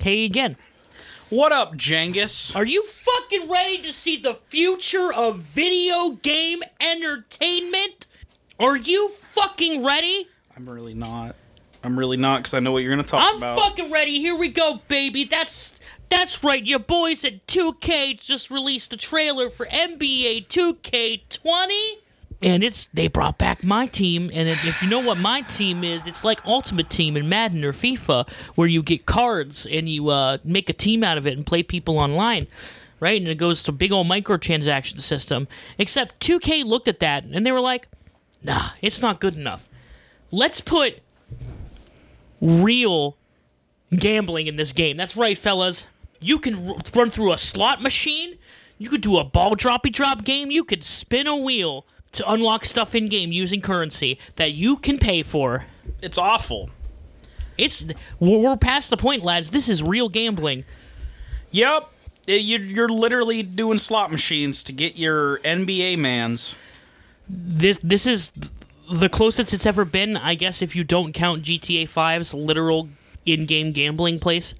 Hey again. What up, Jengus? Are you fucking ready to see the future of video game entertainment? Are you fucking ready? I'm really not. I'm really not because I know what you're gonna talk about. I'm fucking ready. Here we go, baby. That's that's right. Your boys at 2K just released a trailer for NBA 2K20. And it's they brought back my team, and if you know what my team is, it's like Ultimate Team in Madden or FIFA, where you get cards and you uh, make a team out of it and play people online, right? And it goes to big old microtransaction system. Except 2K looked at that and they were like, "Nah, it's not good enough. Let's put real gambling in this game. That's right, fellas. You can r- run through a slot machine. You could do a ball droppy drop game. You could spin a wheel to unlock stuff in game using currency that you can pay for. It's awful. It's we're past the point, lads. This is real gambling. Yep. You're, you're literally doing slot machines to get your NBA mans. This this is the closest it's ever been, I guess, if you don't count GTA 5's literal in-game gambling place,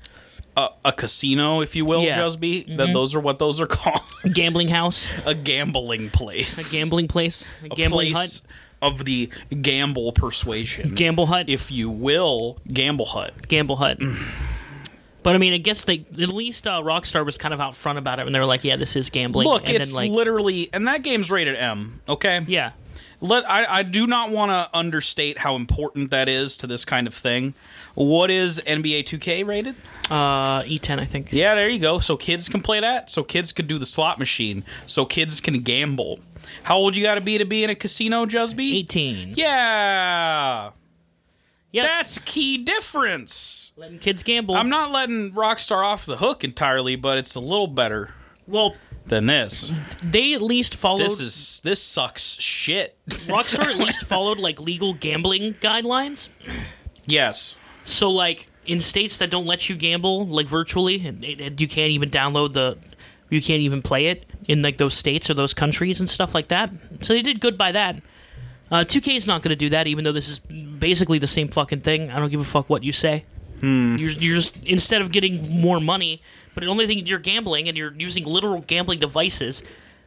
A, a casino, if you will, Yeah. Jusby. That those are what those are called. gambling house, a gambling place. a gambling place, a, A gambling hut, of the gamble persuasion. gamble hut. if you will, gamble hut. Gamble Hut. but I mean, I guess they at least uh, Rockstar was kind of out front about it, and they were like, "Yeah, this is gambling." Look, and it's then, like, literally, and that game's rated M. Okay. yeah, Let I, I do not want to understate how important that is to this kind of thing. What is NBA 2K rated? uh, E10, I think. Yeah, there you go. So kids can play that. So kids could do the slot machine. So kids can gamble. How old you got to be to be in a casino, Jusby? 18. Yeah, Yeah, that's a key difference. letting kids gamble. I'm not letting Rockstar off the hook entirely, but it's a little better well, than this. they at least followed. This is this sucks shit. Rockstar at least followed like legal gambling guidelines. yes. So like in states that don't let you gamble like virtually, and it- you can't even download the, you can't even play it in like those states or those countries and stuff like that. So they did good by that. Uh, 2K is not going to do that, even though this is basically the same fucking thing. I don't give a fuck what you say. You're, you're just instead of getting more money, but the only thing you're gambling and you're using literal gambling devices.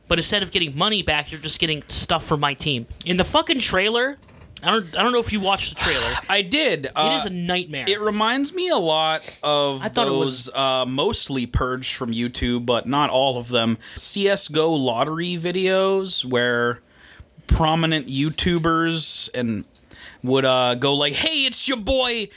But instead of getting money back, you're just getting stuff for my team. In the fucking trailer, I don't I don't know if you watched the trailer. I did. It Uh, is a nightmare. It reminds me a lot of I thought it those uh, mostly purged from YouTube, but not all of them. CS:GO lottery videos where prominent YouTubers and would uh, go like, "Hey, it's your boy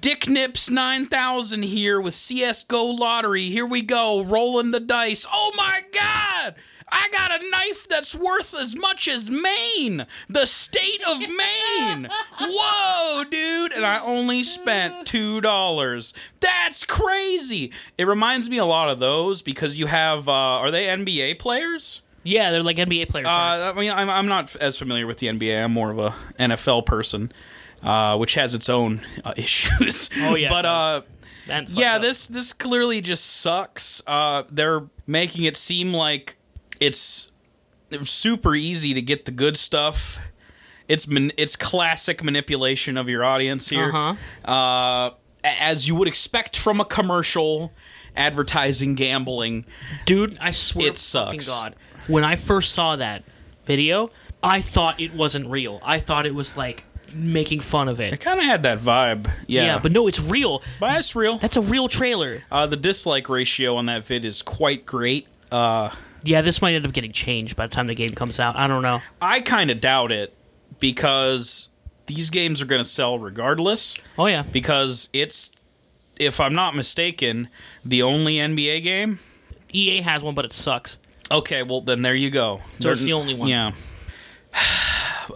Dick Nips nine thousand here with CS:GO lottery. Here we go, rolling the dice. Oh my god!" I got a knife that's worth as much as Maine, the state of Maine. Whoa, dude! And I only spent two dollars. That's crazy. It reminds me a lot of those because you have. Uh, are they NBA players? yeah, they're like NBA players. Uh, I mean, I'm, I'm not as familiar with the NBA. I'm more of a NFL person, uh, which has its own uh, issues. Oh, yeah, but uh, yeah, up. this this clearly just sucks. Uh, they're making it seem like it's super easy to get the good stuff. It's man, it's classic manipulation of your audience here, Uh-huh. uh, as you would expect from a commercial advertising gambling. dude. I swear, It sucks. God, when I first saw that video, I thought it wasn't real. I thought it was like making fun of It it. kind of had that vibe, yeah. Yeah, but no, it's real. but it's real. That's a real trailer. Uh, the dislike ratio on that vid is quite great. Uh, Yeah, this might end up getting changed by the time the game comes out. I don't know. I kind of doubt it because these games are going to sell regardless. Oh yeah, Because it's, if I'm not mistaken, the only NBA game. EA has one, but it sucks. Okay, well then there you go. So it's the only one. Yeah.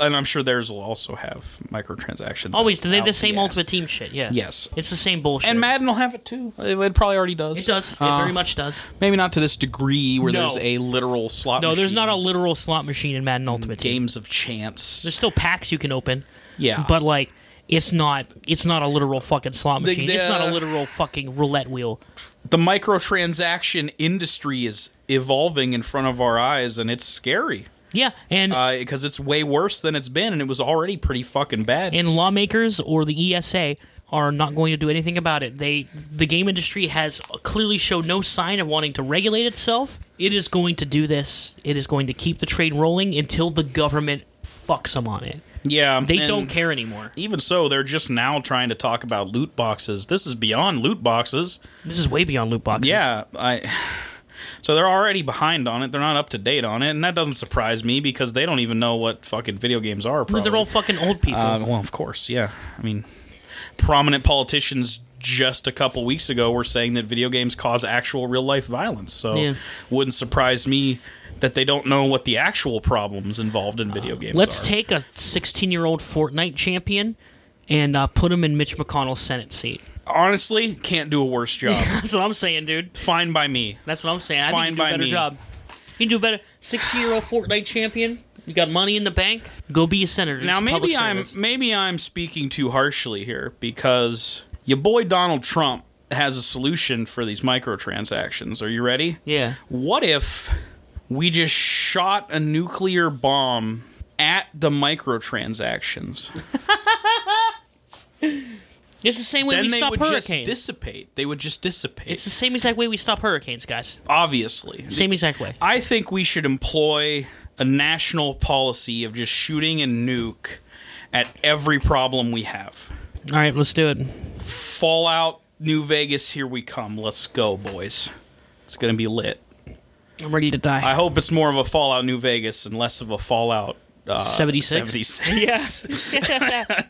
And I'm sure theirs will also have microtransactions. Always, do they the same. Ultimate Team shit? Yeah. Yes. It's the same bullshit. And Madden will have it too. It, it probably already does. It does. It Uh, very much does. Maybe not to this degree where No. there's a literal slot. No, there's not a literal slot machine in Madden Ultimate Team. games of chance. There's still packs you can open. yeah, but like it's not it's not a literal fucking slot The- machine. the- it's not a literal fucking roulette wheel. the microtransaction industry is evolving in front of our eyes, and it's scary Yeah, and uh, because it's way worse than it's been, and it was already pretty fucking bad. and lawmakers or the ESA are not going to do anything about it. They the game industry has clearly showed no sign of wanting to regulate itself. It is going to do this. It is going to keep the trade rolling until the government fucks them on it. Yeah, They don't care anymore. Even so, they're just now trying to talk about loot boxes. This is beyond loot boxes. This is way beyond loot boxes. Yeah, I. So they're already behind on it. They're not up to date on it, and that doesn't surprise me because they don't even know what fucking video games are. Probably. they're all fucking old people. Uh, well, of course, yeah. I mean, prominent politicians just a couple weeks ago were saying that video games cause actual real life violence. So, Yeah. wouldn't surprise me that they don't know what the actual problems involved in video games Let's are. take a 16 year old Fortnite champion and uh, put him in Mitch McConnell's Senate seat. Honestly, can't do a worse job. That's what I'm saying, dude. Fine by me. That's what I'm saying. I Fine think you do by a better me. job. You can do a better. 16 year old Fortnite champion. You got money in the bank. Go be a senator. Now It's public maybe I'm service. maybe I'm speaking too harshly here because your boy Donald Trump has a solution for these microtransactions. Are you ready? Yeah. What if we just shot a nuclear bomb at the microtransactions? It's the same way then we they stop would hurricanes. just dissipate. They would just dissipate. it's the same exact way we stop hurricanes, guys. Obviously. Same exact way. I think we should employ a national policy of just shooting a nuke at every problem we have. All right, let's do it. Fallout New Vegas, here we come. Let's go, boys. It's going to be lit. I'm ready to die. I hope it's more of a Fallout New Vegas and less of a Fallout uh, 76? 76. yeah.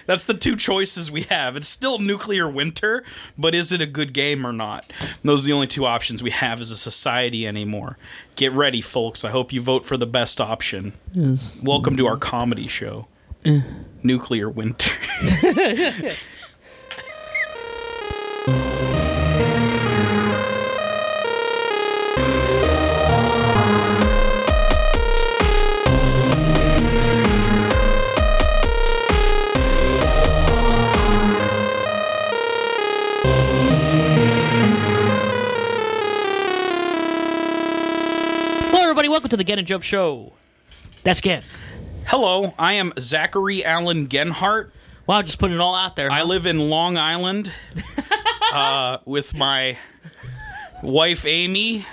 That's the two choices we have. It's still nuclear winter, but is it a good game or not? Those are the only two options we have as a society anymore. Get ready, folks. I hope you vote for the best option. Welcome to our comedy show. Nuclear winter. Welcome to the Gen and Jub Show. That's Gen. Hello, I am Zachary Allen Genhart. Wow, just putting it all out there. I live in Long Island uh, with my wife Amy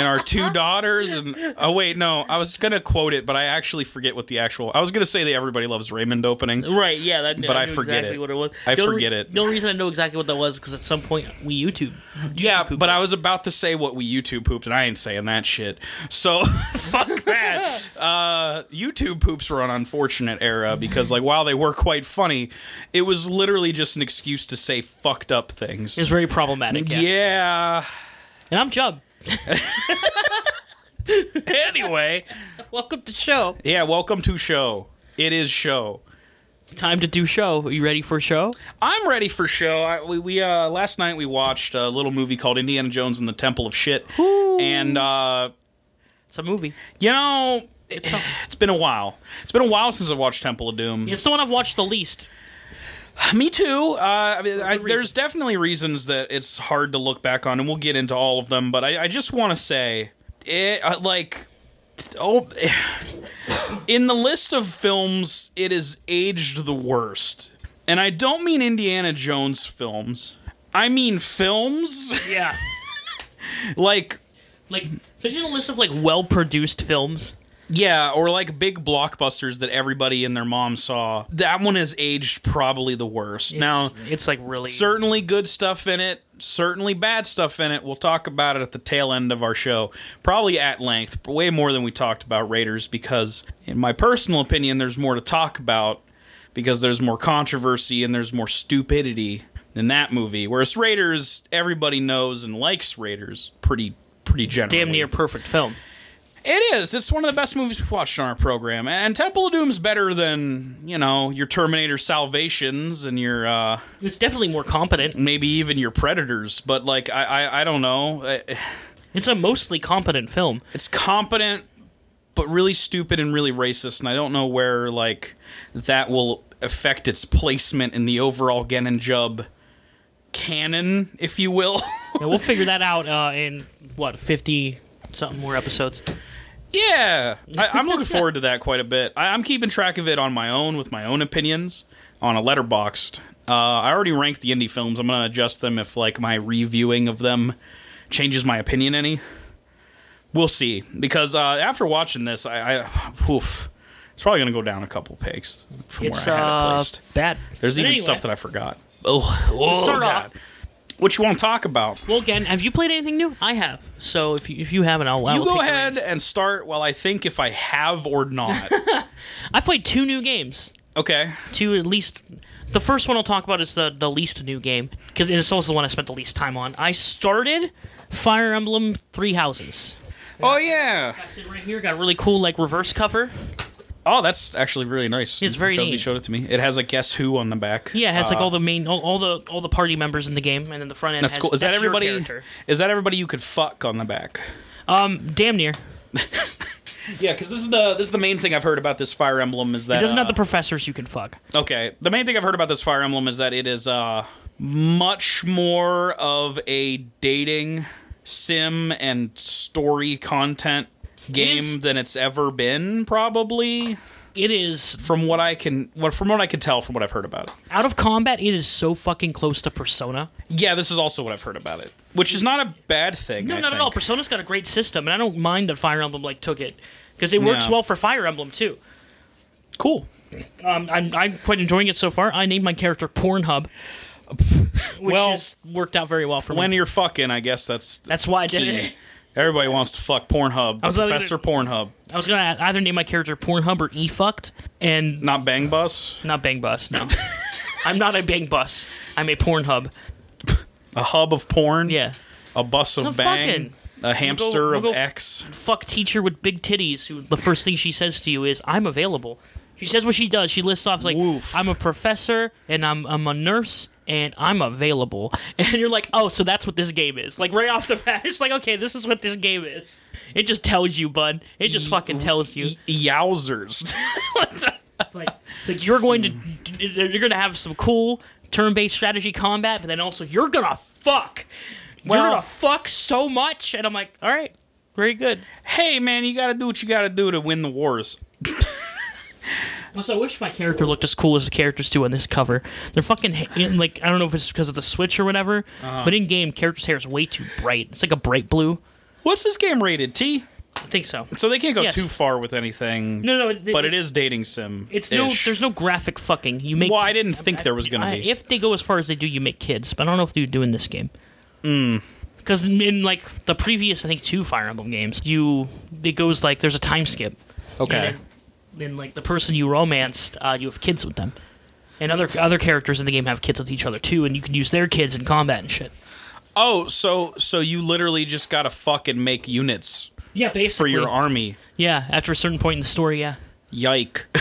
and our two daughters. And oh wait, no, I was gonna quote it, but I actually forget what the actual. I was gonna say the Everybody Loves Raymond opening. Right, yeah, that, But I knew forget exactly it. what it was. I The forget re- it. The only reason I know exactly what that was because at some point we YouTube. Yeah, but I was about to say what we YouTube pooped, and I ain't saying that shit. So fuck that. Uh, YouTube poops were an unfortunate era because, like, while they were quite funny, it was literally just an excuse to say fucked up things. It's very problematic. Yeah. yeah. And I'm Jub. anyway, Welcome to show. yeah, welcome to show. It is show. Time to do show. Are you ready for show? I'm ready for show. I, we, we uh last night we watched a little movie called Indiana Jones and the Temple of Shit, and uh, It's a movie. you know it's it's been a while. It's been a while since I watched Temple of Doom. It's the one I've watched the least. Me too. Uh, I mean, I, there's definitely reasons that it's hard to look back on, and we'll get into all of them. But I, I just want to say, it, uh, like, oh, in the list of films, it is aged the worst, and I don't mean Indiana Jones films. I mean films Yeah. like like, especially in a list of like well-produced films. Yeah, or like big blockbusters that everybody and their mom saw. That one has aged probably the worst. now, It's- it's like really. certainly good stuff in it certainly bad stuff in it we'll talk about it at the tail end of our show probably at length way more than we talked about raiders because in my personal opinion there's more to talk about because there's more controversy and there's more stupidity in that movie whereas raiders everybody knows and likes raiders pretty pretty generally damn near perfect film. It is. It's one of the best movies we've watched on our program. And Temple of Doom's better than, you know, your Terminator Salvations and your uh It's definitely more competent. maybe even your predators but like i i, I don't know It's a mostly competent film. it's competent but really stupid and really racist and i don't know where like that will affect its placement in the overall gen and jub canon if you will Yeah, we'll figure that out uh, in what fifty something more episodes. yeah I, i'm looking forward to that quite a bit I, i'm keeping track of it on my own with my own opinions on a Letterboxd. Uh, I already ranked the Indy films. I'm gonna adjust them if like my reviewing of them changes my opinion any. We'll see because uh, after watching this, I, I oof, it's probably gonna go down a couple pegs from It's where I had it uh, placed. bad. There's But even anyway, stuff that I forgot. Oh, oh start God. off. What you want to talk about? Well, again, have you played anything new? I have. So if you, if you haven't, I'll. I You go ahead and start while I think if I have or not. I played two new games. okay. Two at least. The first one I'll talk about is the the least new game because it's also the one I spent the least time on. I started Fire Emblem Three Houses. Oh yeah. I sit right here. Got a really cool like reverse cover. Oh, that's actually really nice. It's very Chesney neat. showed it to me. It has a guess who on the back. Yeah, it has like Uh, all the main, all, all the all the party members in the game, and then the front end. That's has, cool. Is that that's your everybody? character. Is that everybody you could fuck on the back? Um, damn near. Yeah, because this is the this is the main thing I've heard about this Fire Emblem is that It doesn't uh, have the professors you can fuck. Okay. The main thing I've heard about this Fire Emblem is that it is uh much more of a dating sim and story content game is- than it's ever been probably It is from what I can what from what I can tell from what I've heard about it. out of combat. It is so fucking close to Persona. Yeah, this is also what I've heard about it, which is not a bad thing. No, I not at all. Persona's got a great system, and I don't mind that Fire Emblem like took it because it works Yeah. well for Fire Emblem too. Cool. Um, I'm I'm quite enjoying it so far. I named my character Pornhub, which Well, has worked out very well for When me. When you're fucking, I guess that's That's why I did key. it. Everybody wants to fuck Pornhub. I was either Professor Pornhub, I was gonna either name my character Pornhub or E fucked, and not Bang Bus. not Bang Bus. No, I'm not a Bang Bus. I'm a Pornhub. A hub of porn. Yeah. A bus of No, bang. fucking. A hamster we'll of X. fuck teacher with big titties who the first thing she says to you is i'm available she says what she does she lists off like Woof. i'm a professor and I'm, I'm a nurse and i'm available. And you're like oh so that's what this game is. Like right off the bat it's like okay this is what this game is. It just tells you bud. It just fucking tells you. Y- Yowzers. like, like you're going to you're going to have some cool turn-based strategy combat but then also you're gonna fuck. You're gonna fuck so much and i'm like all right very good. Hey, man, you gotta do what you gotta do to win the wars. Also, I wish my character looked as cool as the characters do on this cover. They're fucking in, like I don't know if it's because of the Switch or whatever, Uh-huh. but in game, characters' hair is way too bright. It's like a bright blue. What's this game rated? T. I think so. So they can't go Yes. too far with anything. No, no, it, but it is dating sim. It's no. There's no graphic fucking. You make. Well, I didn't think there was gonna I- be. If they go as far as they do, you make kids, but I don't know if they do in this game. Hmm. Because in like the previous, I think two Fire Emblem games, you it goes like there's a time skip. Okay. And then, like the person you romanced, uh, you have kids with them, and other other characters in the game have kids with each other too, and you can use their kids in combat and shit. Oh, so so you literally just gotta fucking make units Yeah, basically for your army. Yeah, after a certain point in the story, yeah. Yike.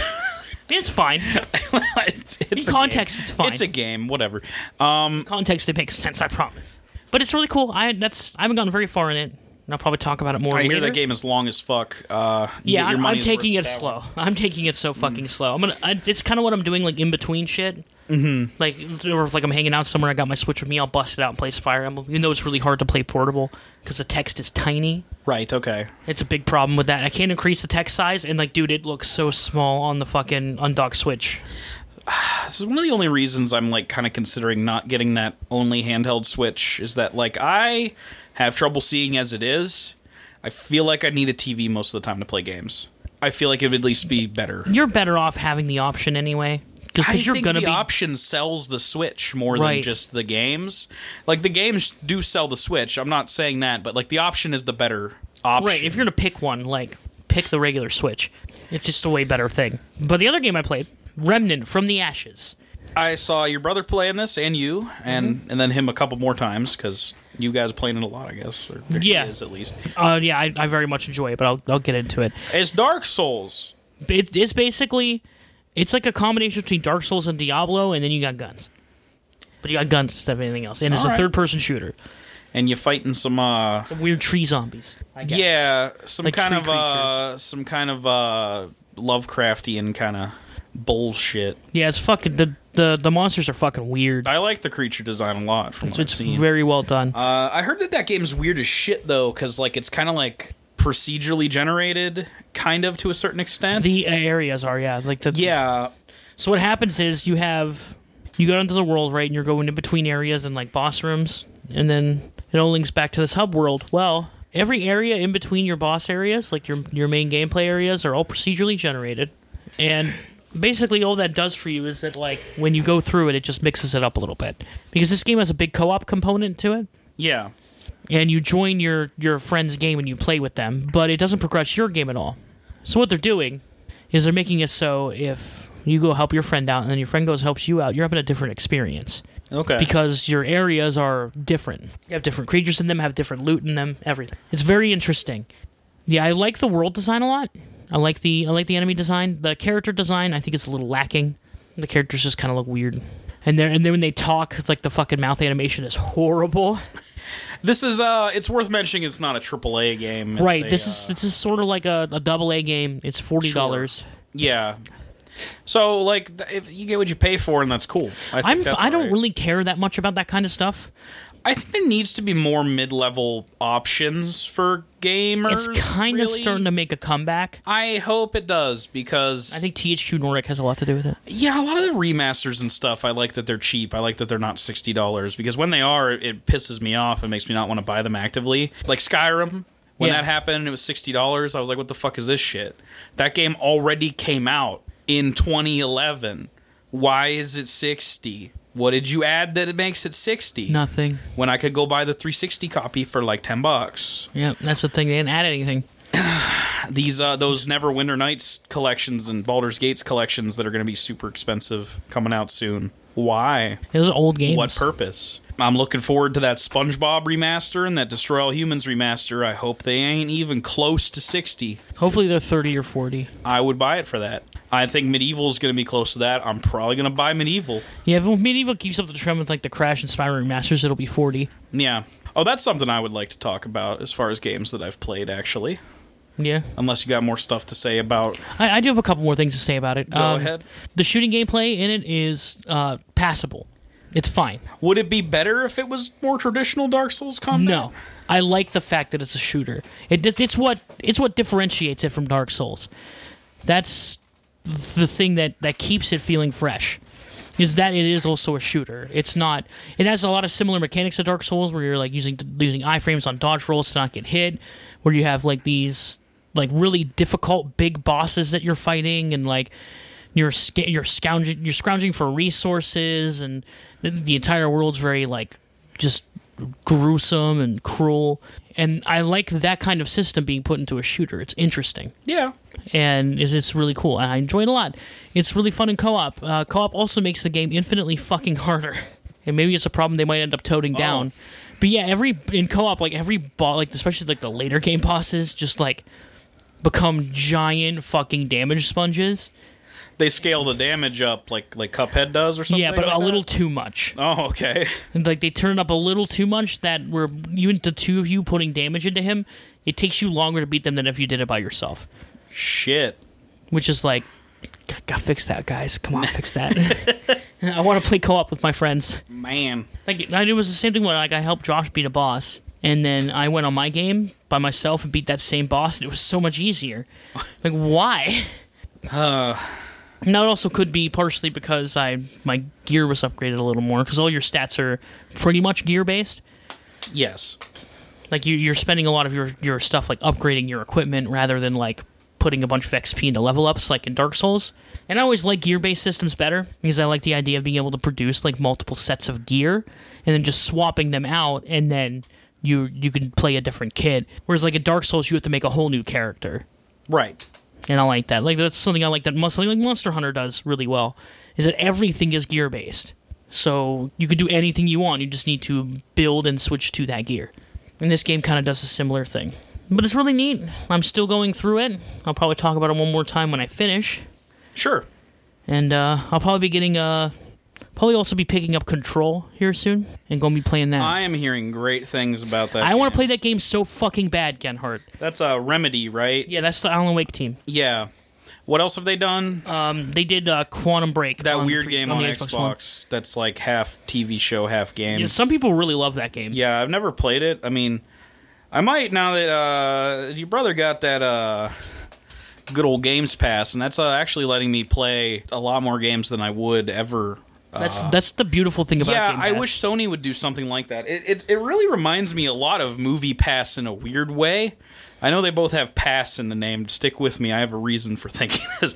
It's fine. it's In context, game. it's fine. It's a game. Whatever. Um. Context, it makes sense. I promise. But it's really cool. I that's I haven't gone very far in it. And I'll probably talk about it more. I later. hear that game is long as fuck. Uh, yeah, I'm, I'm taking it that one. slow. I'm taking it so fucking slow. I'm gonna. I, it's kind of what I'm doing, like in between shit. Mm-hmm. Like, or if like I'm hanging out somewhere, I got my Switch with me. I'll bust it out and play Fire Emblem. Even though it's really hard to play portable because the text is tiny. Right. Okay. It's a big problem with that. I can't increase the text size, and like, dude, it looks so small on the fucking undocked Switch. This is one of the only reasons I'm like kind of considering not getting that only handheld Switch is that like I have trouble seeing as it is. I feel like I need a TV most of the time to play games. I feel like it would at least be better. You're better off having the option anyway, because you're gonna the be. option sells the Switch more than just the games. Like the games do sell the Switch. I'm not saying that, but like the option is the better option. Right, if you're gonna pick one, like pick the regular Switch. It's just a way better thing. But the other game I played, Remnant from the Ashes. I saw your brother playing this and you, and Mm-hmm. and then him a couple more times because you guys playing it a lot, I guess. Or Yeah. is at least. Uh, yeah, I, I very much enjoy it, but I'll I'll get into it. It's Dark Souls. It, it's basically, it's like a combination between Dark Souls and Diablo, and then you got guns. But you got guns instead of anything else, and it's a Alright. third-person shooter. and you're fighting some uh Some weird tree zombies. I guess. yeah some Like kind of uh some kind of uh Lovecraftian kind of bullshit. Yeah, it's fucking the the the monsters are fucking weird. I like the creature design a lot from what it's I've seen. very well done. uh, I heard that that game's weird as shit though, because like it's kind of like procedurally generated, kind of to a certain extent. the areas are yeah, it's like the yeah. So what happens is you have you go into the world, right, and you're going in between areas and like boss rooms, and then it all links back to this hub world. Well, every area in between your boss areas, like your your main gameplay areas, are all procedurally generated, and basically all that does for you is that like when you go through it, it just mixes it up a little bit because this game has a big co-op component to it Yeah. and you join your your friend's game and you play with them, but it doesn't progress your game at all. So what they're doing is they're making it so if you go help your friend out and then your friend goes helps you out, you're having a different experience Okay. because your areas are different. You have different creatures in them, have different loot in them, everything. It's very interesting. Yeah, I like the world design a lot. I like the I like the enemy design. The character design I think is a little lacking. The characters just kind of look weird. And then and then when they talk, like the fucking mouth animation is horrible. this is uh it's worth mentioning it's not a triple A game. It's right. a, this uh, is this is sort of like a, a double A game. It's forty dollars. Yeah. So like if you get what you pay for and that's cool. I think I'm that's I don't alright. really care that much about that kind of stuff. I think there needs to be more mid-level options for gamers. It's kind of starting to make a comeback. I hope it does because I think THQ Nordic has a lot to do with it. yeah, a lot of the remasters and stuff. I like that they're cheap. I like that they're not sixty dollars because when they are, it pisses me off and makes me not want to buy them actively. Like Skyrim, when Yeah. that happened, it was sixty dollars. I was like, "What the fuck is this shit?" That game already came out in 2011. Why is it sixty? What did you add that it makes it sixty? Nothing. When I could go buy the 360 copy for like ten bucks. Yeah, that's the thing. They didn't add anything. these uh those Neverwinter Nights collections and Baldur's Gates collections that are going to be super expensive coming out soon. Why? Those are old games. What purpose? I'm looking forward to that SpongeBob remaster and that Destroy All Humans remaster. I hope they ain't even close to 60. Hopefully they're thirty or forty. I would buy it for that. I think MediEvil is going to be close to that. I'm probably going to buy MediEvil. Yeah, if MediEvil keeps up the trend with like the Crash and Spyro remasters, it'll be forty. Yeah. Oh, that's something I would like to talk about as far as games that I've played actually. Yeah, Unless you got more stuff to say about I, I do have a couple more things to say about it. Go Um, ahead. The shooting gameplay in it is uh, passable. It's fine. Would it be better if it was more traditional Dark Souls combat? No, I like the fact that it's a shooter. It, it- it's what it's what differentiates it from Dark Souls. That's the thing that that keeps it feeling fresh. Is that it is also a shooter. It's not. It has a lot of similar mechanics to Dark Souls, where you're like using using iframes on dodge rolls to not get hit. Where you have like these like really difficult big bosses that you're fighting, and like you're you're scrounging you're scrounging for resources, and the, the entire world's very like just gruesome and cruel. And I like that kind of system being put into a shooter. It's interesting Yeah. and it's, it's really cool. And I enjoy it a lot. It's really fun in co-op. Uh, co-op also makes the game infinitely fucking harder. And maybe it's a problem they might end up toting down. But yeah, every in co-op, like every boss, like especially like the later game bosses, just like become giant fucking damage sponges. They scale the damage up like like Cuphead does or something. yeah, but like a that? little too much. Oh, okay. And like they turn it up a little too much that where even the two of you putting damage into him, it takes you longer to beat them than if you did it by yourself. Shit. which is like, gotta, gotta fix that, guys. Come on, fix that. I want to play co-op with my friends. Man. Like, I- it was the same thing when like I helped Josh beat a boss, and then I went on my game by myself and beat that same boss, and it was so much easier. Like, why? Uh, Now it also could be partially because I my gear was upgraded a little more because all your stats are pretty much gear based. yes. Like you, you're spending a lot of your your stuff like upgrading your equipment rather than like putting a bunch of XP into level ups like in Dark Souls. And I always like gear based systems better because I like the idea of being able to produce like multiple sets of gear and then just swapping them out and then you you can play a different kit. Whereas like in Dark Souls you have to make a whole new character. Right. And I like that. Like that's something I like that something like Monster Hunter does really well. Is that everything is gear based. So you could do anything you want. You just need to build and switch to that gear. And this game kind of does a similar thing. But it's really neat. I'm still going through it. I'll probably talk about it one more time when I finish. Sure. And uh, I'll probably be getting uh probably also be picking up Control here soon and going to be playing that. I am hearing great things about that. I want to play that game so fucking bad, Genhart. That's a Remedy, right? Yeah, that's the Alan Wake team. Yeah. What else have they done? Um, they did uh, Quantum Break. that on the weird game on, the Xbox, One. that's like half TV show, half game. Yeah, some people really love that game. Yeah, I've never played it. I mean, I might now that uh, your brother got that uh, good old Games Pass, and that's uh, actually letting me play a lot more games than I would ever. That's that's the beautiful thing about yeah, Game I wish Sony would do something like that. It, it it really reminds me a lot of Movie Pass in a weird way. I know they both have pass in the name. Stick with me. I have a reason for thinking this.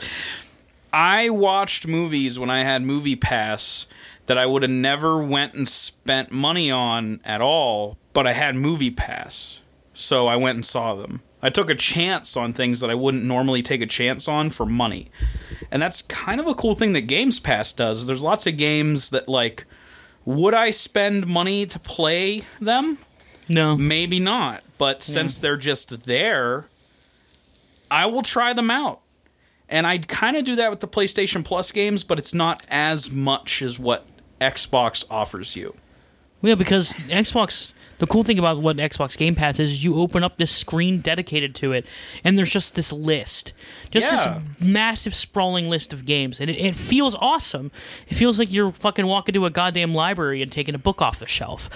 I watched movies when I had Movie Pass that I would have never went and spent money on at all, but I had Movie Pass. So I went and saw them. I took a chance on things that I wouldn't normally take a chance on for money. And that's kind of a cool thing that Games Pass does. There's lots of games that like would I spend money to play them? no. Maybe not. But since they're just there, I will try them out. And I kind of do that with the PlayStation Plus games, but it's not as much as what Xbox offers you. Yeah, because Xbox. The cool thing about what Xbox Game Pass is, you open up this screen dedicated to it, and there's just this list, just Yeah. this massive sprawling list of games, and it, it feels awesome. It feels like you're fucking walking to a goddamn library and taking a book off the shelf.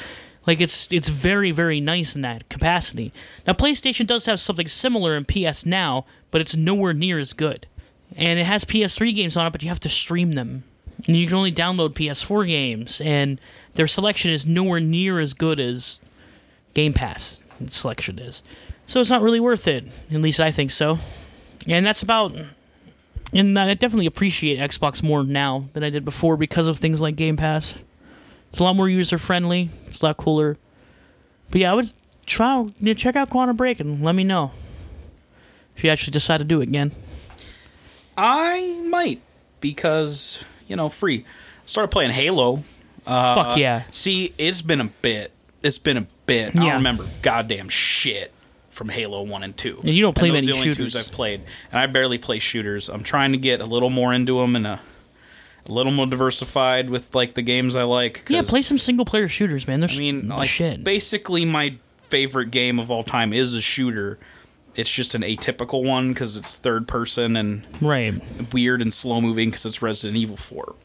Like it's it's very very nice in that capacity. Now PlayStation does have something similar in PS Now, but it's nowhere near as good. And it has PS3 games on it, but you have to stream them. And you can only download PS4 games, and their selection is nowhere near as good as Game Pass selection is. So it's not really worth it. At least I think so. And that's about. And I definitely appreciate Xbox more now than I did before because of things like Game Pass. It's a lot more user friendly. It's a lot cooler. But yeah, I would try you know, check out Quantum Break and let me know if you actually decide to do it again. I might because you know free. Started playing Halo. Uh, Fuck yeah. See, it's been a bit. It's been a bit. I Yeah. don't remember goddamn shit from Halo One and Two. And you don't play those many the only shooters. I've played, and I barely play shooters. I'm trying to get a little more into them and a, a little more diversified with like the games I like. Yeah, play some single player shooters, man. There's I mean, like shit. basically my favorite game of all time is a shooter. It's just an atypical one because it's third person and right. weird and slow moving because it's Resident Evil 4.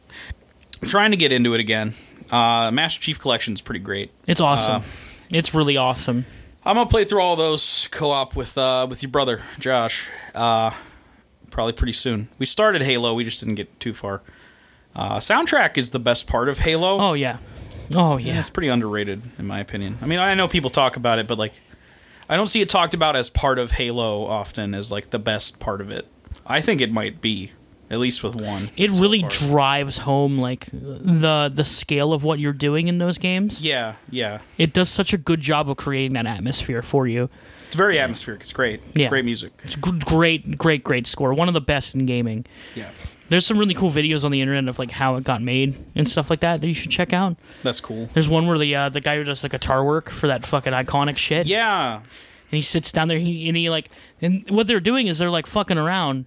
I'm trying to get into it again. Uh, Master Chief Collection is pretty great. It's awesome. Uh, it's really awesome. I'm gonna play through all those co-op with uh, with your brother Josh. Uh, probably pretty soon. We started Halo, we just didn't get too far. Uh, soundtrack is the best part of Halo. Oh yeah. Oh Yeah, yeah. it's pretty underrated in my opinion. I mean, I know people talk about it, but like, I don't see it talked about as part of Halo often as like the best part of it. I think it might be, at least with one. It so really far. drives home like the the scale of what you're doing in those games. Yeah, yeah. It does such a good job of creating that atmosphere for you. It's very atmospheric. It's great. It's Yeah. great music. It's g- great, great, great score. One of the best in gaming. Yeah, There's some really cool videos on the internet of like how it got made and stuff like that that you should check out. that's cool. There's one where the uh, the guy who does the guitar work for that fucking iconic shit. Yeah, and he sits down there he, and he like and what they're doing is they're like fucking around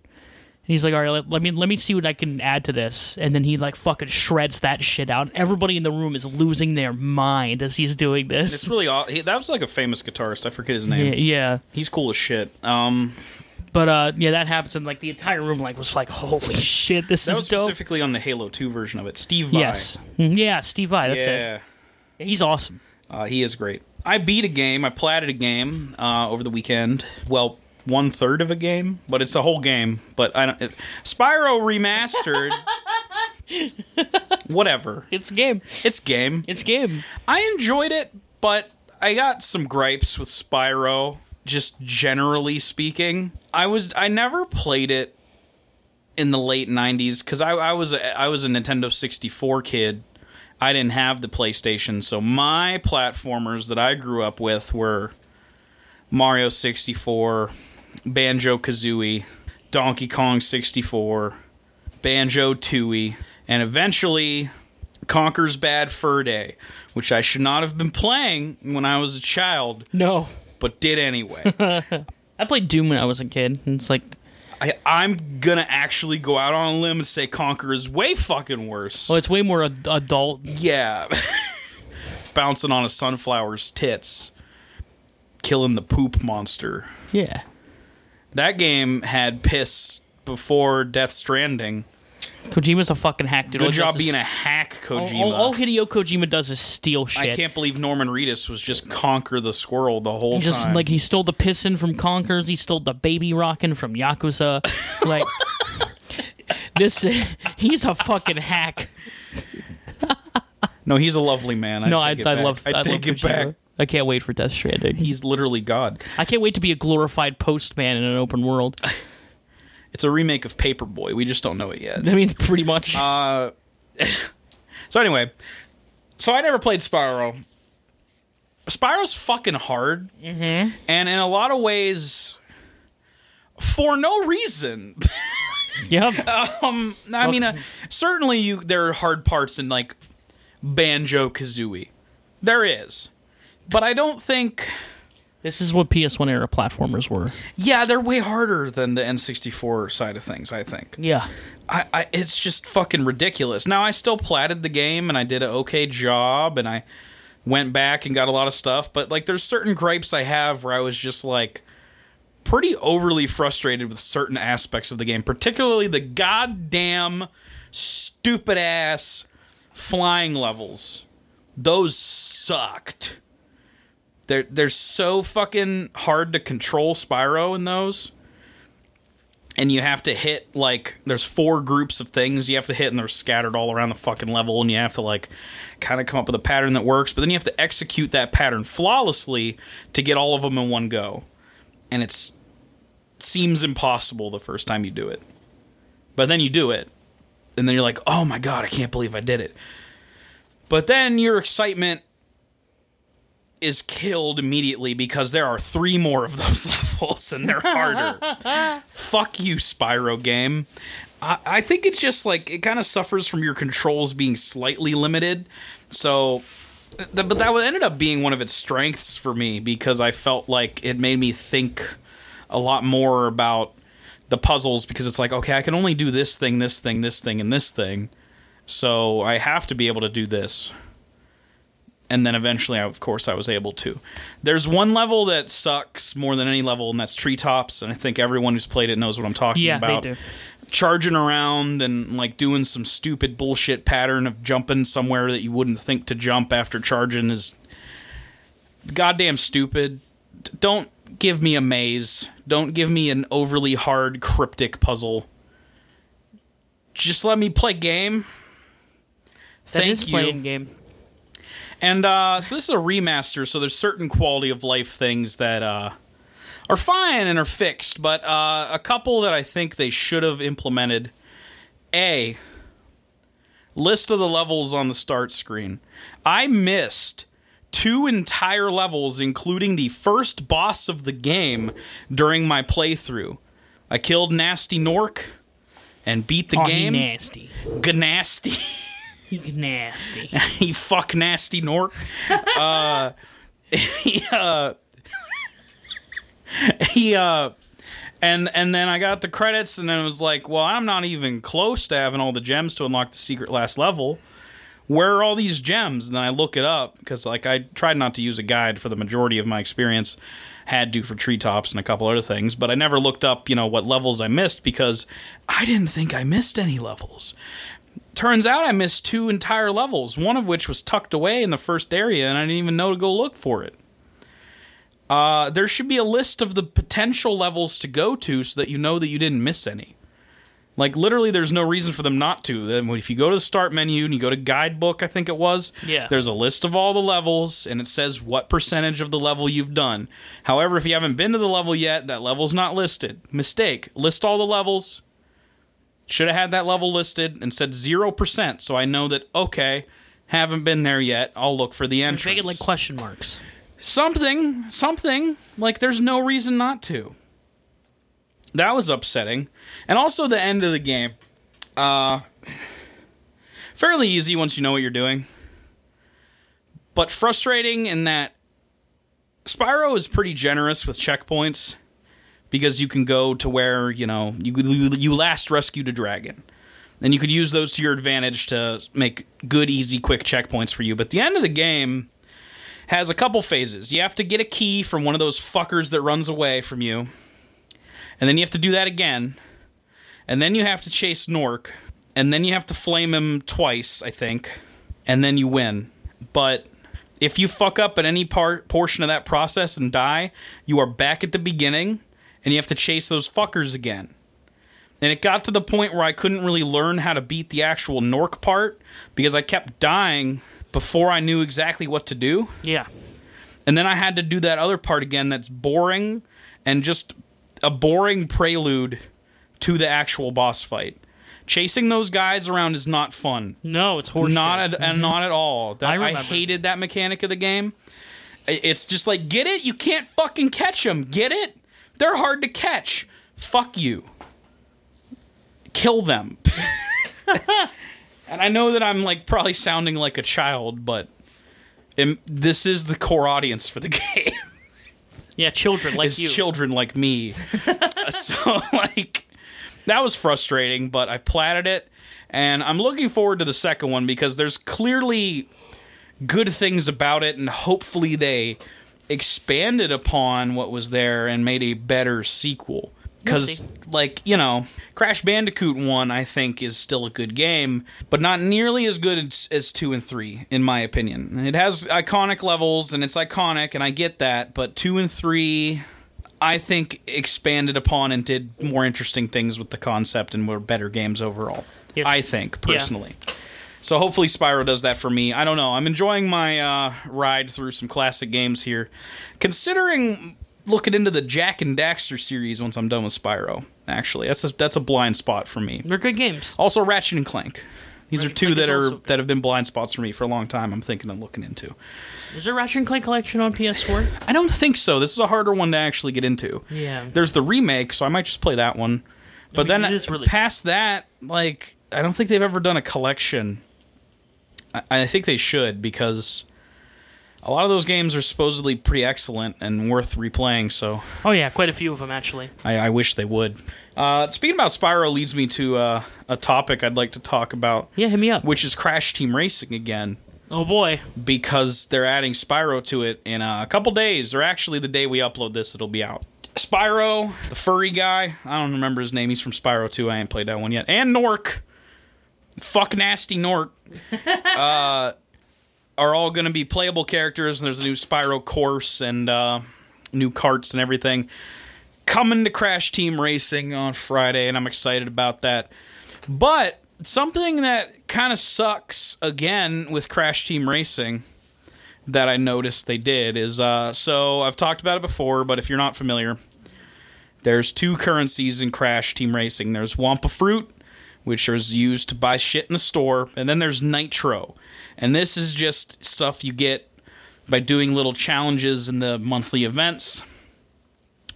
and he's like all right let, let me let me see what i can add to this and then he like fucking shreds that shit out everybody in the room is losing their mind as he's doing this. it's really. Aw- he, that was like a famous guitarist. I forget his name. yeah He's cool as shit. Um, but uh yeah that happens and like the entire room like was like holy shit this that is was dope specifically on the Halo Two version of it. Steve Vai. yes Mm, yeah steve vai that's yeah, it he's awesome uh, he is great. I beat a game. I platted a game uh, over the weekend. Well, one third of a game, but it's a whole game. But I don't. It, Spyro remastered. Whatever. it's game It's game. it's game I enjoyed it, but I got some gripes with Spyro. Just generally speaking, I was I never played it in the late '90s because I, I was a, I was a Nintendo 64 kid. I didn't have the PlayStation, so my platformers that I grew up with were Mario 64, Banjo Kazooie, Donkey Kong 64, Banjo Tooie, and eventually Conker's Bad Fur Day, which I should not have been playing when I was a child, no but did anyway. i played doom when i was a kid and it's like I, I'm gonna actually go out on a limb and say Conker is way fucking worse. well it's way more ad- adult Yeah. Bouncing on a sunflower's tits. Killing the poop monster. yeah That game had piss before Death Stranding. Kojima's a fucking hack, dude. All Good he job does is- being a hack, all, Kojima. all, all Hideo Kojima does is steal shit. I can't believe Norman Reedus was just Conker the squirrel the whole He just time. like he stole the pissin from Conkers. He stole the baby rockin' from Yakuza. like this, he's a fucking hack. no, he's a lovely man. I no, I, take it I back. love. I, I take love it Kojima. back. I can't wait for Death Stranding. He's literally God. I can't wait to be a glorified postman in an open world. It's a remake of Paperboy. We just don't know it yet. I mean, pretty much. Uh, so anyway, so I never played Spyro. Spyro's fucking hard, mm-hmm. and in a lot of ways, for no reason. yep. um, I mean, uh, certainly you there are hard parts in like Banjo Kazooie. There is, but I don't think. This is what PS1 era platformers were. Yeah, they're way harder than the N64 side of things. I think. Yeah. I, I it's just fucking ridiculous. Now I still platted the game and I did an okay job and I went back and got a lot of stuff, but like there's certain gripes I have where I was just like pretty overly frustrated with certain aspects of the game, particularly the goddamn stupid ass flying levels. Those sucked. They're they're so fucking hard to control Spyro in those. And you have to hit like there's four groups of things you have to hit and they're scattered all around the fucking level and you have to like kind of come up with a pattern that works but then you have to execute that pattern flawlessly to get all of them in one go. And it's seems impossible the first time you do it. But then you do it and then you're like oh my god i can't believe i did it. But then your excitement is killed immediately because there are three more of those levels and they're harder. Fuck you, Spyro game. I, I think it's just like it kind of suffers from your controls being slightly limited. So, th- but that ended up being one of its strengths for me because I felt like it made me think a lot more about the puzzles because it's like, okay, I can only do this thing, this thing, this thing, and this thing. So I have to be able to do this and then eventually, I, of course, I was able to. There's one level that sucks more than any level, and that's treetops. And I think everyone who's played it knows what I'm talking Yeah, they about. do. Charging around and like doing some stupid bullshit pattern of jumping somewhere that you wouldn't think to jump after charging is goddamn stupid. Don't give me a maze. Don't give me an overly hard cryptic puzzle. Just let me play game. That Thank is you. playing game. And uh, so this is a remaster, so there's certain quality of life things that uh, are fine and are fixed, but uh, a couple that I think they should have implemented. A list of the levels on the start screen. I missed two entire levels, including the first boss of the game, during my playthrough. I killed Gnasty Gnorc and beat the oh, game. nasty. Gnasty. He nasty. he fuck nasty Gnorc. Uh, he uh, he uh, and and then I got the credits, and then it was like, well, I'm not even close to having all the gems to unlock the secret last level. Where are all these gems? And then I look it up because like I tried not to use a guide for the majority of my experience. Had to for treetops and a couple other things, but I never looked up, you know, what levels I missed because I didn't think I missed any levels turns out I missed two entire levels, one of which was tucked away in the first area, and I didn't even know to go look for it. Uh, there should be a list of the potential levels to go to so that you know that you didn't miss any. Like, literally, there's no reason for them not to. Then, if you go to the start menu and you go to guidebook, I think it was, Yeah. there's a list of all the levels, and it says what percentage of the level you've done. However, if you haven't been to the level yet, that level's not listed. Mistake. List all the levels, should have had that level listed and said 0%, so I know that, okay, haven't been there yet. I'll look for the entrance. Make it like question marks. something, something. Like there's no reason not to. That was upsetting. And also the end of the game. Uh, fairly easy once you know what you're doing. But frustrating in that Spyro is pretty generous with checkpoints because you can go to where you know you you last rescued a dragon, and you could use those to your advantage to make good, easy, quick checkpoints for you. But the end of the game has a couple phases. You have to get a key from one of those fuckers that runs away from you, and then you have to do that again, and then you have to chase Gnorc, and then you have to flame him twice, I think, and then you win. But if you fuck up at any part portion of that process and die, you are back at the beginning, and you have to chase those fuckers again. And it got to the point where I couldn't really learn how to beat the actual Gnorc part because I kept dying before I knew exactly what to do. Yeah. And then I had to do that other part again that's boring and just a boring prelude to the actual boss fight. Chasing those guys around is not fun. No, it's horseshit. Not at and not at all. That, I I, hated that mechanic of the game. It's just like get it. You can't fucking catch them. Get it? They're hard to catch. Fuck you. Kill them. and I know that I'm like probably sounding like a child, but im- this is the core audience for the game Yeah, children like is you. children like me. so like that was frustrating, but I platted it and I'm looking forward to the second one because there's clearly good things about it and hopefully they expanded upon what was there and made a better sequel. We'll Cuz like, you know, Crash Bandicoot 1 I think is still a good game, but not nearly as good as, as 2 and 3 in my opinion. It has iconic levels and it's iconic and I get that, but 2 and 3 I think expanded upon and did more interesting things with the concept and were better games overall. Yes. I think personally. So hopefully Spyro does that for me. I don't know. I'm enjoying my uh, ride through some classic games here. Considering looking into the Jak and Daxter series once I'm done with Spyro. Actually, that's a, that's a blind spot for me. They're good games. Also, Ratchet and Clank. These Ratchet are two Clank that are also- that have been blind spots for me for a long time. I'm thinking of looking into. Is there a Ratchet and Clank collection on PS4? I don't think so. This is a harder one to actually get into. Yeah. There's the remake, so I might just play that one. But mean, then really- past that, like I don't think they've ever done a collection. I, I think they should because a lot of those games are supposedly pretty excellent and worth replaying. So Oh yeah, quite a few of them actually. I, I wish they would. Uh, speaking about Spyro leads me to uh, a topic I'd like to talk about, Yeah, hit me up. which is Crash Team Racing again Oh boy. because they're adding Spyro to it in a couple days, or actually the day we upload this, it'll be out. Spyro, the furry guy, I don't remember his name. He's from Spyro 2. I ain't played that one yet. And Gnorc, fuck Gnasty Gnorc, uh, are all going to be playable characters. And there's a new Spyro course and uh, new carts and everything coming to Crash Team Racing on Friday, and I'm excited about that. But something that kind of sucks again with Crash Team Racing that I noticed they did is uh, so I've talked about it before, but if you're not familiar, there's two currencies in Crash Team Racing. There's Wumpa Fruit, which is used to buy shit in the store, and then there's Nitro, and this is just stuff you get by doing little challenges in the monthly events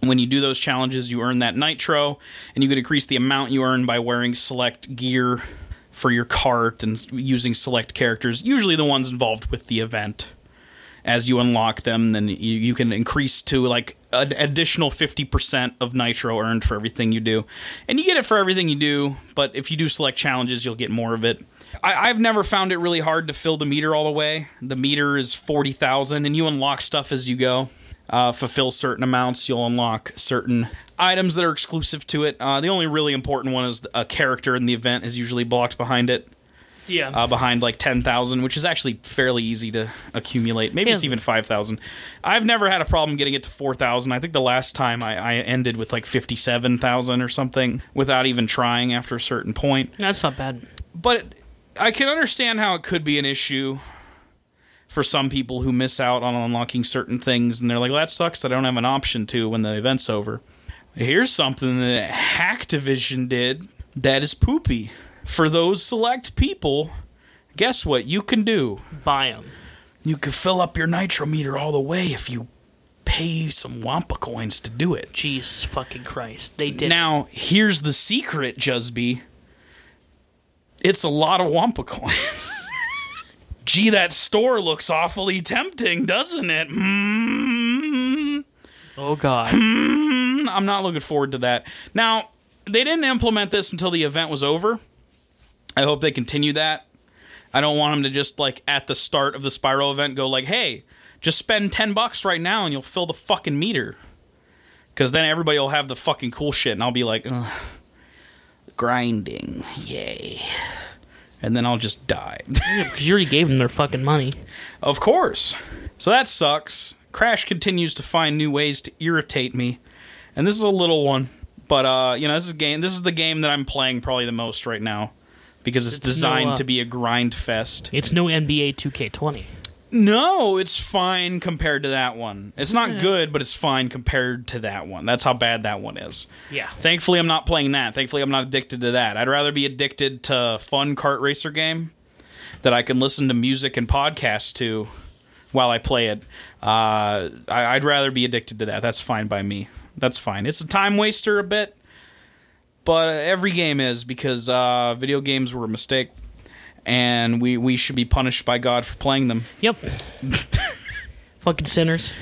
when you do those challenges, you earn that nitro, and you can increase the amount you earn by wearing select gear for your cart and using select characters, usually the ones involved with the event. As you unlock them, then you, you can increase to like an additional 50% of nitro earned for everything you do. And you get it for everything you do, but if you do select challenges, you'll get more of it. I, I've never found it really hard to fill the meter all the way. The meter is 40,000, and you unlock stuff as you go uh, fulfill certain amounts, you'll unlock certain items that are exclusive to it. Uh, the only really important one is a character in the event is usually blocked behind it, Yeah. uh, behind like 10,000, which is actually fairly easy to accumulate. Maybe it's even 5,000. I've never had a problem getting it to 4,000. I think the last time I, I ended with like 57,000 or something without even trying after a certain point That's not bad. but I can understand how it could be an issue for some people who miss out on unlocking certain things and they're like, well, that sucks I don't have an option to when the event's over. Here's something that Hacktivision did that is poopy. For those select people, guess what you can do? Buy them. You can fill up your nitro meter all the way if you pay some Wumpa coins to do it. Jesus fucking Christ. They did. Now, here's the secret, Jusby. It's a lot of Wumpa coins. Gee, that store looks awfully tempting, doesn't it? Hmm. Oh god. I'm not looking forward to that. Now, they didn't implement this until the event was over. I hope they continue that. I don't want them to just like at the start of the Spyro event go like, "Hey, just spend 10 bucks right now and you'll fill the fucking meter." Cuz then everybody will have the fucking cool shit and I'll be like, Ugh. grinding. Yay. And then I'll just die. Because you already gave them their fucking money. of course. So that sucks. Crash continues to find new ways to irritate me. And this is a little one. But uh, you know, this is game this is the game that I'm playing probably the most right now. Because it's, It's no, designed uh, to be a grind fest. It's no NBA 2K20. No, it's fine compared to that one. It's not good, but it's fine compared to that one. That's how bad that one is. Yeah. Thankfully, I'm not playing that. Thankfully, I'm not addicted to that. I'd rather be addicted to a fun kart racer game that I can listen to music and podcasts to while I play it. Uh, I, I'd rather be addicted to that. That's fine by me. That's fine. It's a time waster a bit, but every game is because uh, video games were a mistake, and we we should be punished by God for playing them. Yep. fucking sinners.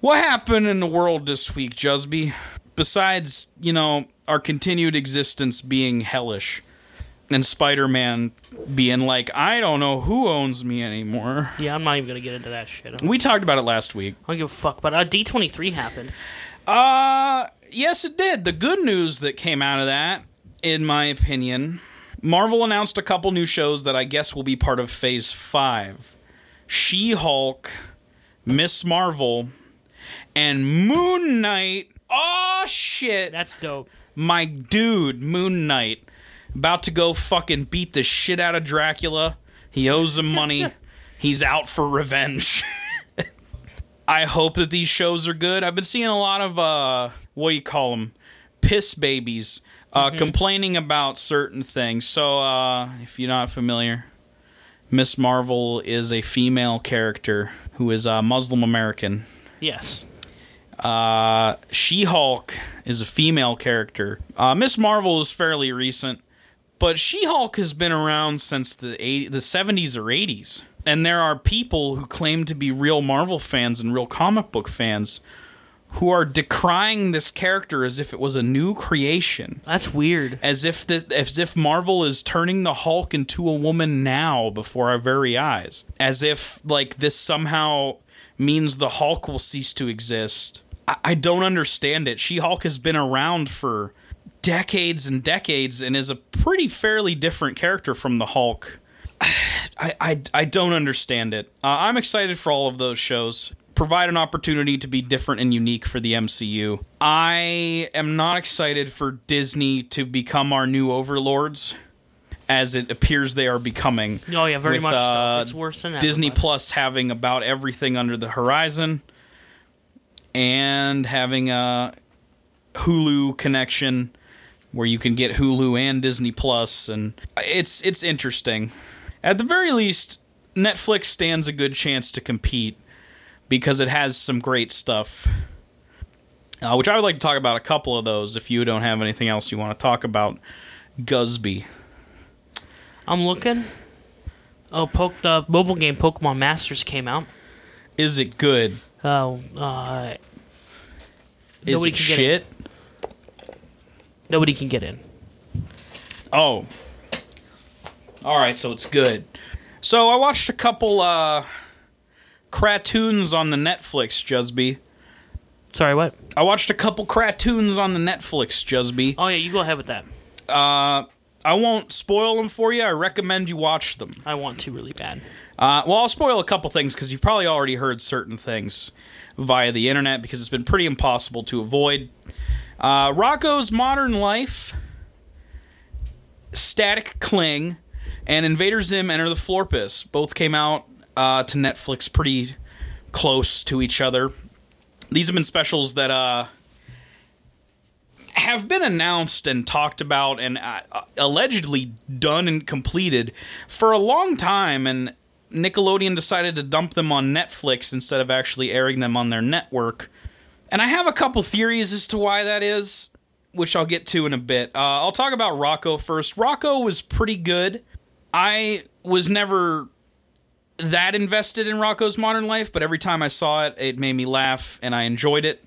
What happened in the world this week, Jusby? Besides, you know, our continued existence being hellish and Spider Man being like, I don't know who owns me anymore. Yeah, I'm not even going to get into that shit. Don't We talked about it last week. I give a fuck. But uh, D23 happened. Uh, yes, it did. The good news that came out of that, in my opinion, Marvel announced a couple new shows that I guess will be part of Phase 5 She Hulk, Miss Marvel, and Moon Knight. Oh, shit. That's dope. my dude, Moon Knight, about to go fucking beat the shit out of Dracula. He owes him money. He's out for revenge. I hope that these shows are good. I've been seeing a lot of uh what do you call them? Piss babies uh complaining about certain things. So uh if you're not familiar, Miss Marvel is a female character who is a Muslim American. Yes. Uh, She Hulk is a female character. Uh, Miss Marvel is fairly recent, but She Hulk has been around since the 80, the 70s or 80s. And there are people who claim to be real Marvel fans and real comic book fans who are decrying this character as if it was a new creation. That's weird. As if this, as if Marvel is turning the Hulk into a woman now before our very eyes. As if like this somehow means the Hulk will cease to exist. I, I don't understand it. She Hulk has been around for decades and decades and is a pretty fairly different character from the Hulk. I, I, I don't understand it. Uh, I'm excited for all of those shows. Provide an opportunity to be different and unique for the MCU. I am not excited for Disney to become our new overlords, as it appears they are becoming. Oh, yeah, very with, much uh, so. It's worse than. Disney Plus having about everything under the horizon, and having a Hulu connection where you can get Hulu and Disney Plus, and it's it's interesting. At the very least, Netflix stands a good chance to compete because it has some great stuff. Uh, which I would like to talk about a couple of those if you don't have anything else you want to talk about. Gusby. I'm looking. Oh, poke the mobile game Pokemon Masters came out. Is it good? Oh, uh, Is it can get shit? nobody can get in. Oh. All right, so it's good. So I watched a couple uh cartoons on the Netflix, Jusby. Sorry, what? I watched a couple cartoons on the Netflix, Jusby. Oh yeah, you go ahead with that. Uh I won't spoil them for you. I recommend you watch them. I want to really bad. Uh, well, I'll spoil a couple things because you've probably already heard certain things via the internet because it's been pretty impossible to avoid. Uh, Rocko's Modern Life, Static Cling, and Invader Zim Enter the Florpus both came out uh, to Netflix pretty close to each other. These have been specials that uh, have been announced and talked about and uh, allegedly done and completed for a long time and Nickelodeon decided to dump them on Netflix instead of actually airing them on their network. And I have a couple theories as to why that is, which I'll get to in a bit. Uh, I'll talk about Rocko first. Rocko was pretty good. I was never that invested in Rocko's Modern Life, but every time I saw it, it made me laugh and I enjoyed it.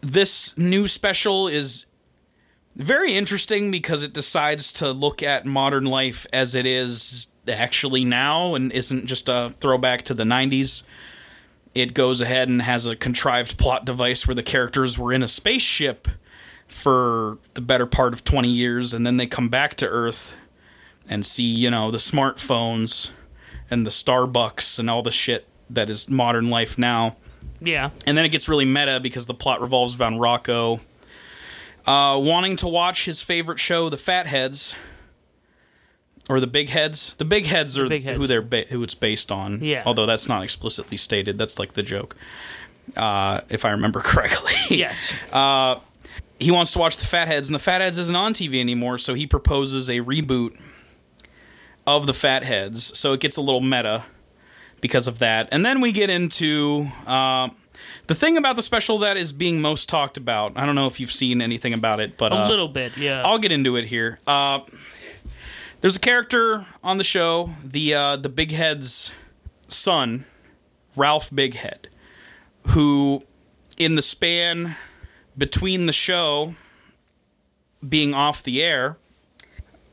This new special is very interesting because it decides to look at modern life as it is actually now and isn't just a throwback to the 90s. It goes ahead and has a contrived plot device where the characters were in a spaceship for the better part of 20 years and then they come back to Earth and see, you know, the smartphones and the Starbucks and all the shit that is modern life now. Yeah. And then it gets really meta because the plot revolves around Rocko uh, wanting to watch his favorite show, The Fatheads, or the Big Heads. The Big Heads are Big Heads. who they're ba- who it's based on. Yeah. Although that's not explicitly stated. That's like the joke, uh, if I remember correctly. Yes. he wants to watch The Fatheads, and The Fatheads isn't on TV anymore, so he proposes a reboot of The Fatheads. So it gets a little meta because of that. And then we get into uh, the thing about the special that is being most talked about. I don't know if you've seen anything about it, but a uh, little bit. Yeah. I'll get into it here. Uh, there's a character on the show, the uh, the Big Head's son, Ralph Bighead, who, in the span between the show being off the air,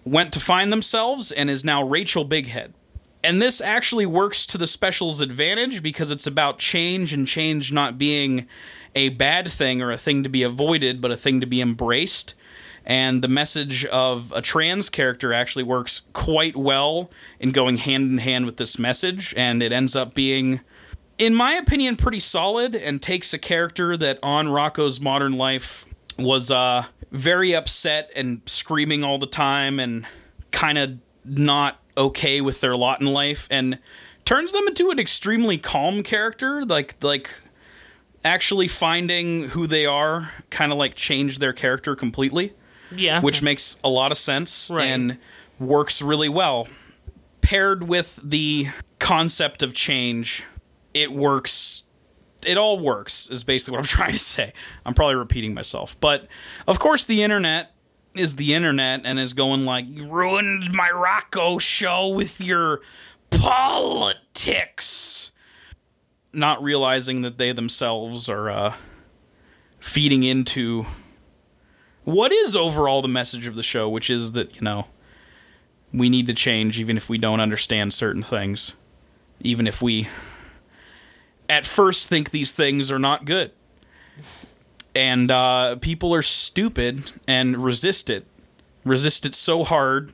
went to find themselves and is now Rachel Bighead. And this actually works to the special's advantage because it's about change and change not being a bad thing or a thing to be avoided, but a thing to be embraced. And the message of a trans character actually works quite well in going hand in hand with this message. And it ends up being, in my opinion, pretty solid and takes a character that on Rocko's modern life was uh, very upset and screaming all the time and kind of not okay with their lot in life and turns them into an extremely calm character like like actually finding who they are kind of like changed their character completely yeah. which makes a lot of sense Right. and works really well. Paired with the concept of change, it works. It all works, is basically what I'm trying to say. I'm probably repeating myself. But of course, the internet is the internet and is going like, You ruined my Rocko show with your politics. Not realizing that they themselves are uh, feeding into what is overall the message of the show, which is that, you know, we need to change even if we don't understand certain things. Even if we at first think these things are not good. And uh, people are stupid and resist it. Resist it so hard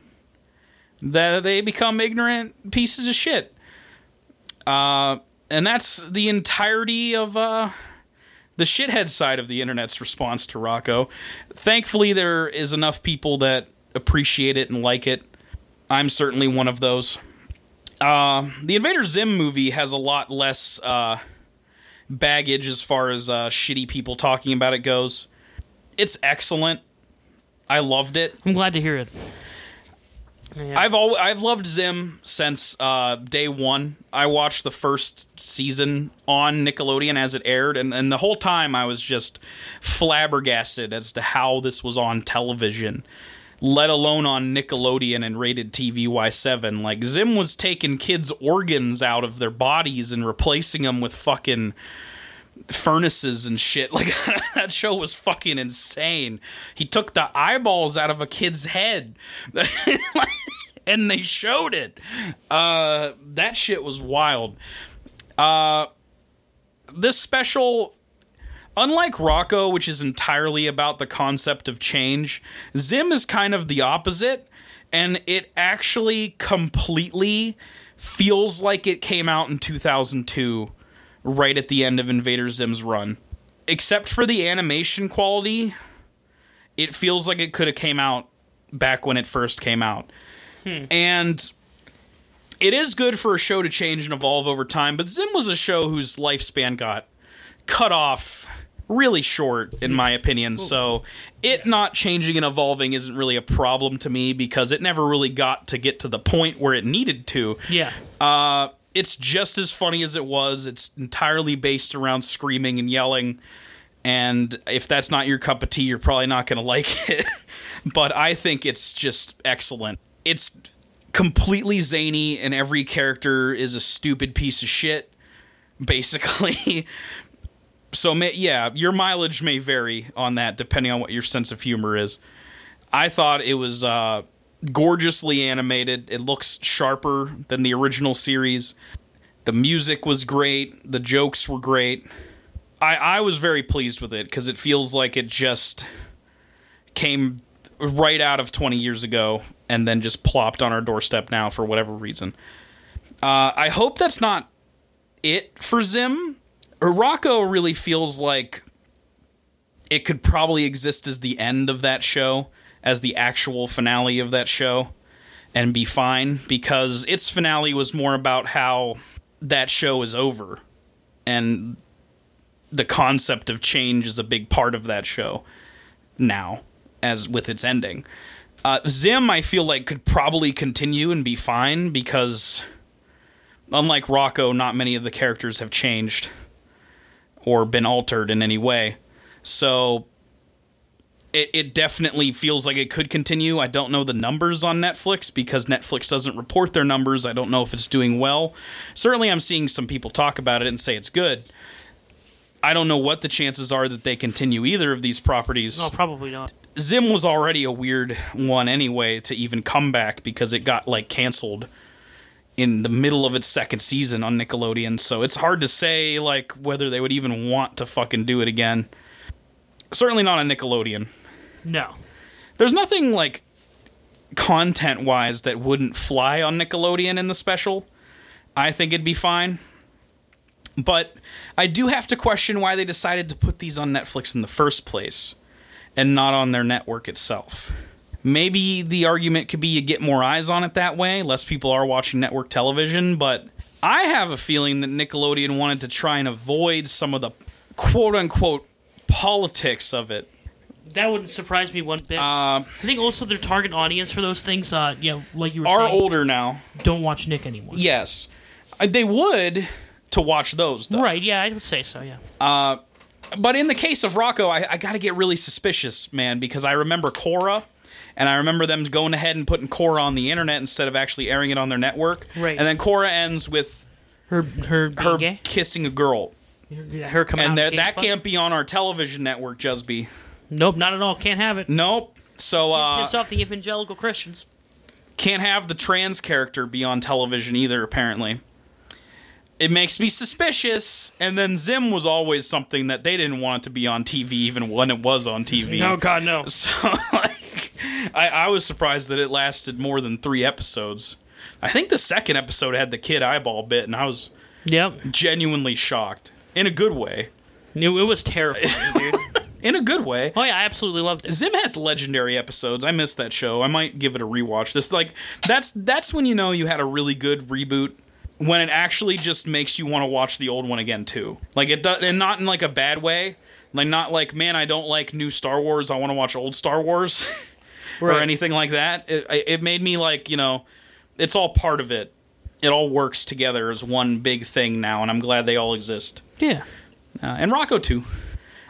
that they become ignorant pieces of shit. Uh, and that's the entirety of uh, the shithead side of the internet's response to Rocko. Thankfully, there is enough people that appreciate it and like it. I'm certainly one of those. Uh, the Invader Zim movie has a lot less uh, baggage as far as uh, shitty people talking about it goes. It's excellent. I loved it. I'm glad to hear it. Yeah. I've al- I've loved Zim since uh, day one. I watched the first season on Nickelodeon as it aired, and, and the whole time I was just flabbergasted as to how this was on television, let alone on Nickelodeon and rated TV Y7. Like Zim was taking kids' organs out of their bodies and replacing them with fucking furnaces and shit. Like that show was fucking insane. He took the eyeballs out of a kid's head. and they showed it. Uh that shit was wild. Uh this special unlike Rocko, which is entirely about the concept of change, Zim is kind of the opposite and it actually completely feels like it came out in 2002 right at the end of Invader Zim's run. Except for the animation quality, it feels like it could have came out back when it first came out. Hmm. And it is good for a show to change and evolve over time, but Zim was a show whose lifespan got cut off really short in my opinion. So it not changing and evolving isn't really a problem to me because it never really got to get to the point where it needed to. yeah. Uh, it's just as funny as it was. It's entirely based around screaming and yelling. And if that's not your cup of tea, you're probably not going to like it. but I think it's just excellent. It's completely zany, and every character is a stupid piece of shit, basically. so, may, yeah, your mileage may vary on that depending on what your sense of humor is. I thought it was uh, gorgeously animated. It looks sharper than the original series. The music was great. The jokes were great. I, I was very pleased with it because it feels like it just came right out of 20 years ago and then just plopped on our doorstep now for whatever reason. Uh, I hope that's not it for Zim. Rocko really feels like it could probably exist as the end of that show, as the actual finale of that show, and be fine because its finale was more about how that show is over and the concept of change is a big part of that show now as with its ending. Uh, zim i feel like could probably continue and be fine because unlike rocko not many of the characters have changed or been altered in any way so it, it definitely feels like it could continue. I don't know the numbers on Netflix because Netflix doesn't report their numbers. I don't know if it's doing well. Certainly, I'm seeing some people talk about it and say it's good. I don't know what the chances are that they continue either of these properties. No, probably not. Zim was already a weird one anyway to even come back because it got like canceled in the middle of its second season on Nickelodeon. So it's hard to say like whether they would even want to fucking do it again. Certainly not on Nickelodeon. No. There's nothing like content wise that wouldn't fly on Nickelodeon in the special. I think it'd be fine. But I do have to question why they decided to put these on Netflix in the first place and not on their network itself. Maybe the argument could be you get more eyes on it that way, less people are watching network television, but I have a feeling that Nickelodeon wanted to try and avoid some of the quote unquote politics of it That wouldn't surprise me one bit. uh, I think also their target audience for those things, uh, yeah, like you were are saying, older now. don't watch Nick anymore. Yes, Uh, they would to watch those. Though. Right, yeah, I would say so, yeah. But in the case of Rocko, I, I got to get really suspicious, man, because I remember Korra, and I remember them going ahead and putting Korra on the internet instead of actually airing it on their network. Right. And then Korra ends with Her her her gay? kissing a girl, Her coming and out that can't be on our television network, Jusby. Nope, not at all. Can't have it. Nope. So uh, Piss off the evangelical Christians. can't have the trans character be on television either. Apparently, it makes me suspicious. And then Zim was always something that they didn't want it to be on TV, even when it was on TV. No, God, no. So like, I, I was surprised that it lasted more than three episodes. I think the second episode had the kid eyeball bit, and I was Yep. genuinely shocked in a good way. It, it was terrifying, dude. In a good way. Oh, yeah, I absolutely loved it. Zim has legendary episodes. I missed that show. I might give it a rewatch. This like that's that's when you know you had a really good reboot when it actually just makes you want to watch the old one again too. Like it does, and not in like a bad way. Like not like man, I don't like new Star Wars. I want to watch old Star Wars or anything like that. It it made me like you know, it's all part of it. It all works together as one big thing now, and I'm glad they all exist. Yeah. Uh, and Rocko too.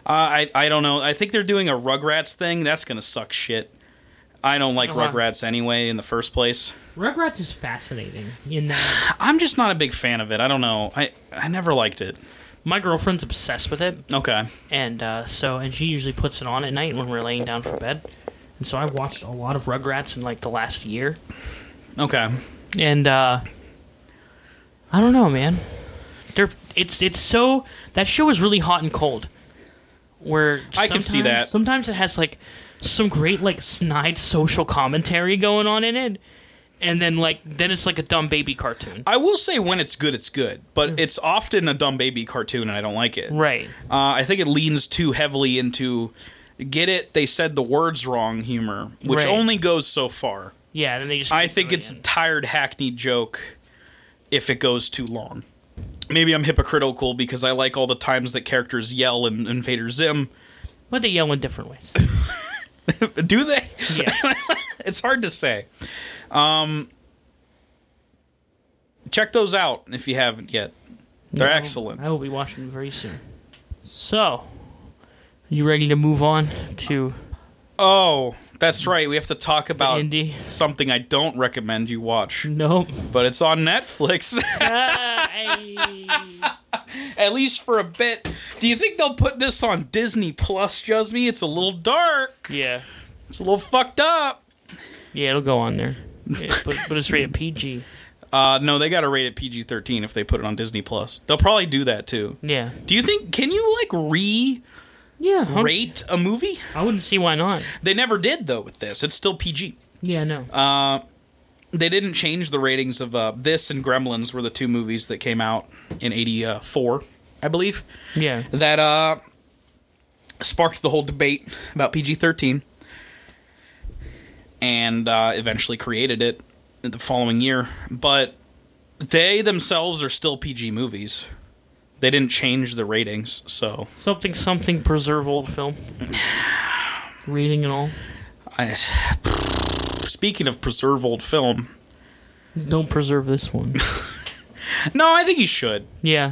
Uh, I I don't know. I think they're doing a Rugrats thing. That's gonna suck shit. I don't like Uh-huh. Rugrats anyway in the first place. Rugrats is fascinating in that I'm just not a big fan of it. I don't know. I I never liked it. my girlfriend's obsessed with it, Okay. and uh, so and she usually puts it on at night when we're laying down for bed. And so I've watched a lot of Rugrats in like the last year, Okay. and uh, I don't know, man. They're it's it's so that show is really hot and cold. Where I can see that. Sometimes it has like some great like snide social commentary going on in it, and then like then it's like a dumb baby cartoon. I will say when it's good, it's good, but it's often a dumb baby cartoon, and I don't like it. Right. Uh, I think it leans too heavily into get it. They said the words wrong humor, which Right. only goes so far. Yeah. Then they just. I think it's a tired, hackneyed joke if it goes too long. Maybe I'm hypocritical because I like all the times that characters yell in Invader Zim. But they yell in different ways. Do they? Yeah. it's hard to say. Um, check those out if you haven't yet. They're No, excellent. I will be watching them very soon. So, you ready to move on to Oh, that's right. We have to talk about Indy? something I don't recommend you watch, Nope. but it's on Netflix. At least for a bit. Do you think they'll put this on Disney Plus, Jusby? It's a little dark. yeah. It's a little fucked up. Yeah, it'll go on there. Yeah, but, but it's rated PG. Uh, no, they got to rate it PG thirteen if they put it on Disney Plus. They'll probably do that too. Yeah. Do you think? Can you like re Yeah, rate a movie? I wouldn't see why not. They never did though with this. It's still PG. Yeah, no. Uh, they didn't change the ratings of uh, this and Gremlins were the two movies that came out in '84, I believe. yeah. That uh, sparked the whole debate about PG-13, and uh, eventually created it the following year. But they themselves are still PG movies. They didn't change the ratings, so Something something preserve old film. Reading and all. I, speaking of preserve old film, Don't preserve this one. no, I think you should. yeah.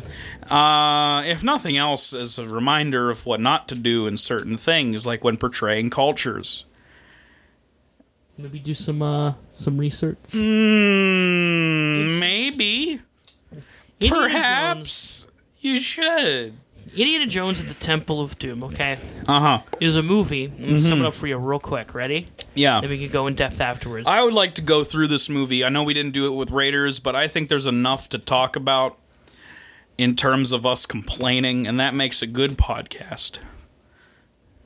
Uh, if nothing else, as a reminder of what not to do in certain things, like when portraying cultures. Maybe do some uh some research. Mm, maybe. Perhaps you should. Indiana Jones and the Temple of Doom, okay? Uh huh. Was a movie. I'm gonna sum it up for you real quick. Ready? Yeah. Then we can go in depth afterwards. I would like to go through this movie. I know we didn't do it with Raiders, but I think there's enough to talk about in terms of us complaining, and that makes a good podcast,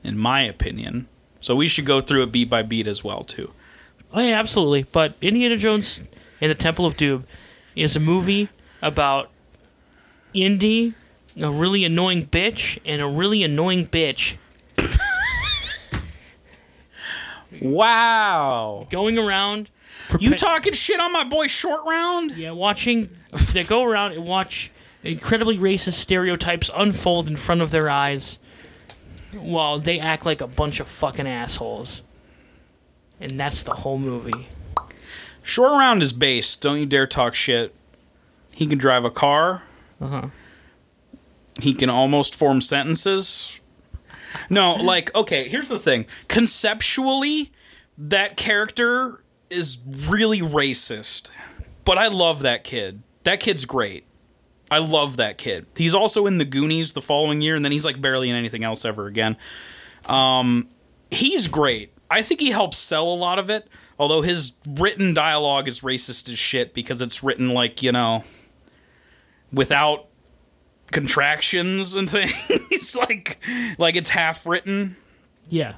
in my opinion. So we should go through it beat by beat as well, too. Oh yeah, absolutely. But Indiana Jones and the Temple of Doom is a movie about Indy, a really annoying bitch, and a really annoying bitch Wow. going around. You talking shit on my boy Short Round? Yeah, watching they go around and watch incredibly racist stereotypes unfold in front of their eyes while they act like a bunch of fucking assholes. And that's the whole movie. Short Round is based. Don't you dare talk shit. He can drive a car. Uh-huh. He can almost form sentences. No, like, okay, here's the thing. Conceptually, that character is really racist. But I love that kid. That kid's great. I love that kid. He's also in the Goonies the following year, and then he's like barely in anything else ever again. Um, he's great. I think he helps sell a lot of it. Although his written dialogue is racist as shit because it's written like you know, without contractions and things. like, like it's half written. Yeah.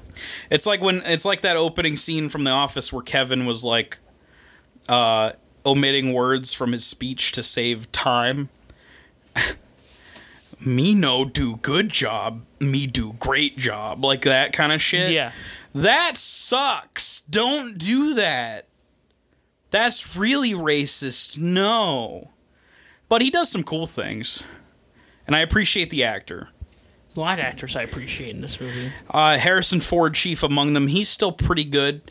It's like when it's like that opening scene from The Office where Kevin was like uh, omitting words from his speech to save time. me no do good job, me do great job, like that kind of shit. Yeah. That sucks. Don't do that. That's really racist. No. But he does some cool things. And I appreciate the actor. There's a lot of actors I appreciate in this movie. Uh, Harrison Ford, chief among them, he's still pretty good.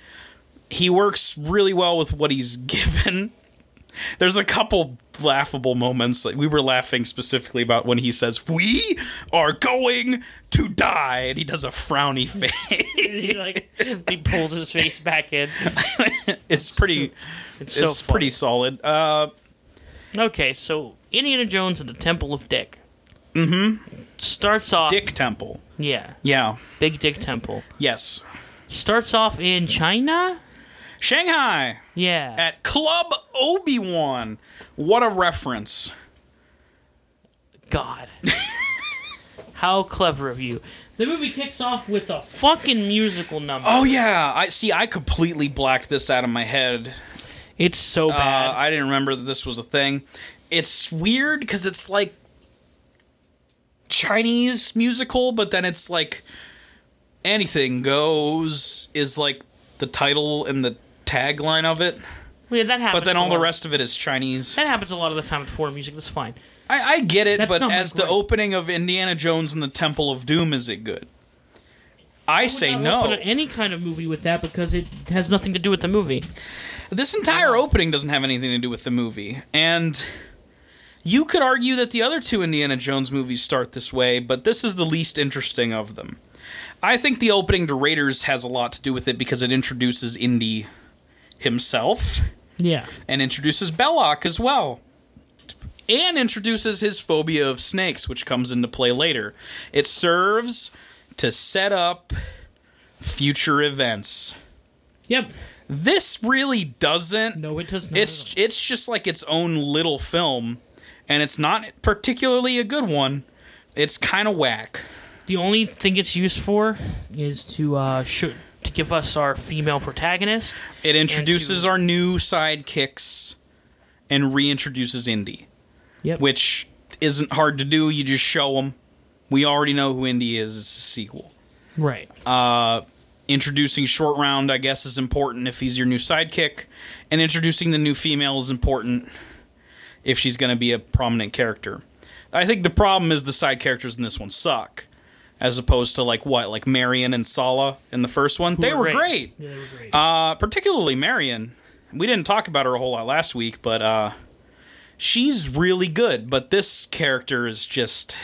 He works really well with what he's given. There's a couple laughable moments. Like we were laughing specifically about when he says, "We are going to die," and he does a frowny face. he like he pulls his face back in. it's pretty. It's so it's funny. pretty solid. Uh, Okay, so Indiana Jones and the Temple of Dick. Mm-hmm. Starts off Dick Temple. Yeah. Yeah. Big Dick Temple. Yes. Starts off in China? Shanghai Yeah. at Club Obi Wan. What a reference. God. How clever of you. The movie kicks off with a fucking musical number. Oh yeah, I see. I completely blacked this out of my head. It's so Uh, bad. I didn't remember that this was a thing. It's weird because it's like Chinese musical, but then it's like anything goes is like the title and the tagline of it. yeah, that happens. But then all the rest of it is Chinese. That happens a lot of the time with foreign music. That's fine. I, I get it, That's but as the opening of Indiana Jones and the Temple of Doom, is it good? I say would not no. any kind of movie with that because it has nothing to do with the movie. This entire uh-huh. opening doesn't have anything to do with the movie. And you could argue that the other two Indiana Jones movies start this way, but this is the least interesting of them. I think the opening to Raiders has a lot to do with it because it introduces Indy himself Yeah. and introduces Belloq as well. And introduces his phobia of snakes, which comes into play later. It serves to set up future events. Yep. This really doesn't. No, it does not. It's it's just like its own little film, and it's not particularly a good one. It's kind of whack. The only thing it's used for is to uh, sh- to give us our female protagonist. It introduces to- our new sidekicks and reintroduces Indy, Yep. which isn't hard to do. You just show them. We already know who Indy is. It's a sequel. right. Uh, introducing Short Round, I guess, is important if he's your new sidekick, and introducing the new female is important if she's going to be a prominent character. I think the problem is the side characters in this one suck, as opposed to like what, like Marion and Sallah in the first one. they were great. Yeah, they were great. Uh, particularly Marion. We didn't talk about her a whole lot last week, but uh, she's really good. But this character is just.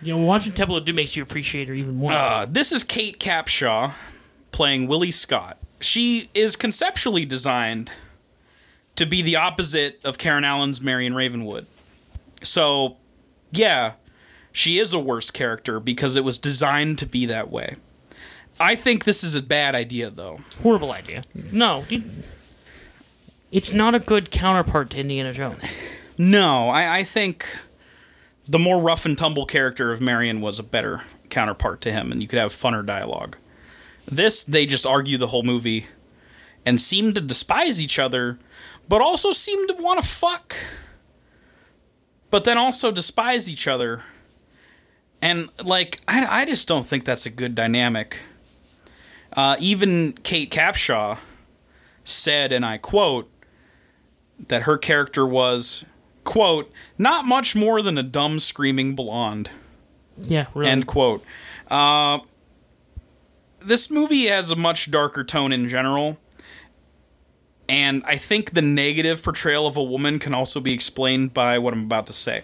you know, watching Temple of Doom makes you appreciate her even more. Uh, this is Kate Capshaw playing Willie Scott. She is conceptually designed to be the opposite of Karen Allen's Marion Ravenwood. So, yeah, she is a worse character because it was designed to be that way. I think this is a bad idea, though. Horrible idea. No, it's not a good counterpart to Indiana Jones. No, I, I think the more rough and tumble character of Marion was a better counterpart to him, and you could have funner dialogue. This, they just argue the whole movie and seem to despise each other, but also seem to want to fuck, but then also despise each other. And, like, I, I just don't think that's a good dynamic. Uh, even Kate Capshaw said, and I quote, that her character was, quote, not much more than a dumb screaming blonde, Yeah, really. end quote. Uh, this movie has a much darker tone in general. And I think the negative portrayal of a woman can also be explained by what I'm about to say.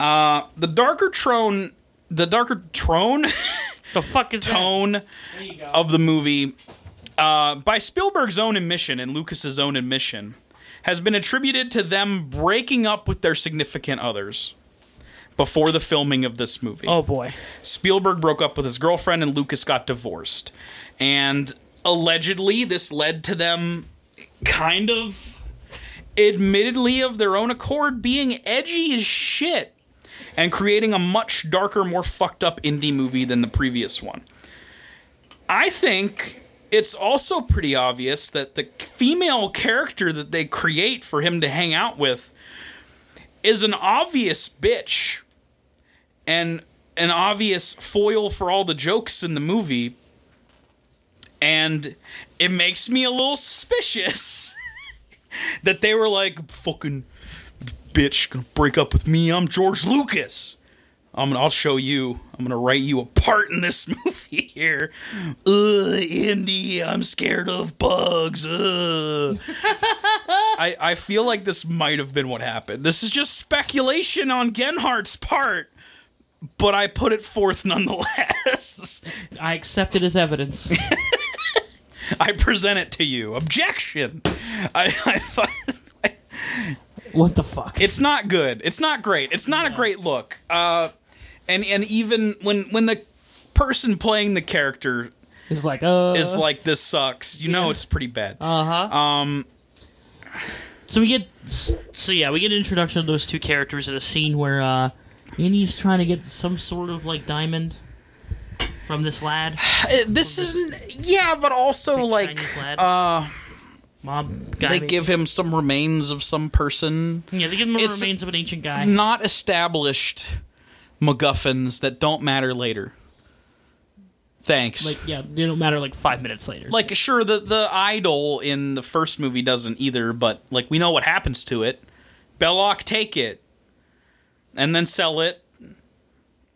Uh, the darker tone, the darker tone, the fuck is tone that? There you go. of the movie, uh, by Spielberg's own admission and Lucas's own admission, has been attributed to them breaking up with their significant others before the filming of this movie. Oh boy. Spielberg broke up with his girlfriend and Lucas got divorced. And allegedly, this led to them kind of, admittedly, of their own accord, being edgy as shit and creating a much darker, more fucked up Indy movie than the previous one. I think it's also pretty obvious that the female character that they create for him to hang out with is an obvious bitch and an obvious foil for all the jokes in the movie. And it makes me a little suspicious that they were like, fucking bitch, gonna break up with me. I'm George Lucas. I'm gonna, I'll show you. I'm gonna write you a part in this movie here. Uh, Indy, I'm scared of bugs. Uh. I, I feel like this might have been what happened. This is just speculation on Genhart's part, but I put it forth nonetheless. I accept it as evidence. I present it to you. Objection. I, I thought what the fuck? it's not good. It's not great. It's not a great look. Uh, and and even when when the person playing the character is like, uh. is like this sucks, you know it's pretty bad. Uh huh. Um, So we get, so yeah, we get an introduction of those two characters in a scene where uh, Indy's trying to get some sort of like diamond from this lad, uh, this isn't. Yeah, but also like uh, mob guy. they give him some remains of some person. yeah, they give him the it's- remains of an ancient guy. not established MacGuffins that don't matter later. Thanks. Like yeah, they don't matter like five minutes later. like sure the the idol in the first movie doesn't either, but like we know what happens to it. Belloq take it and then sell it,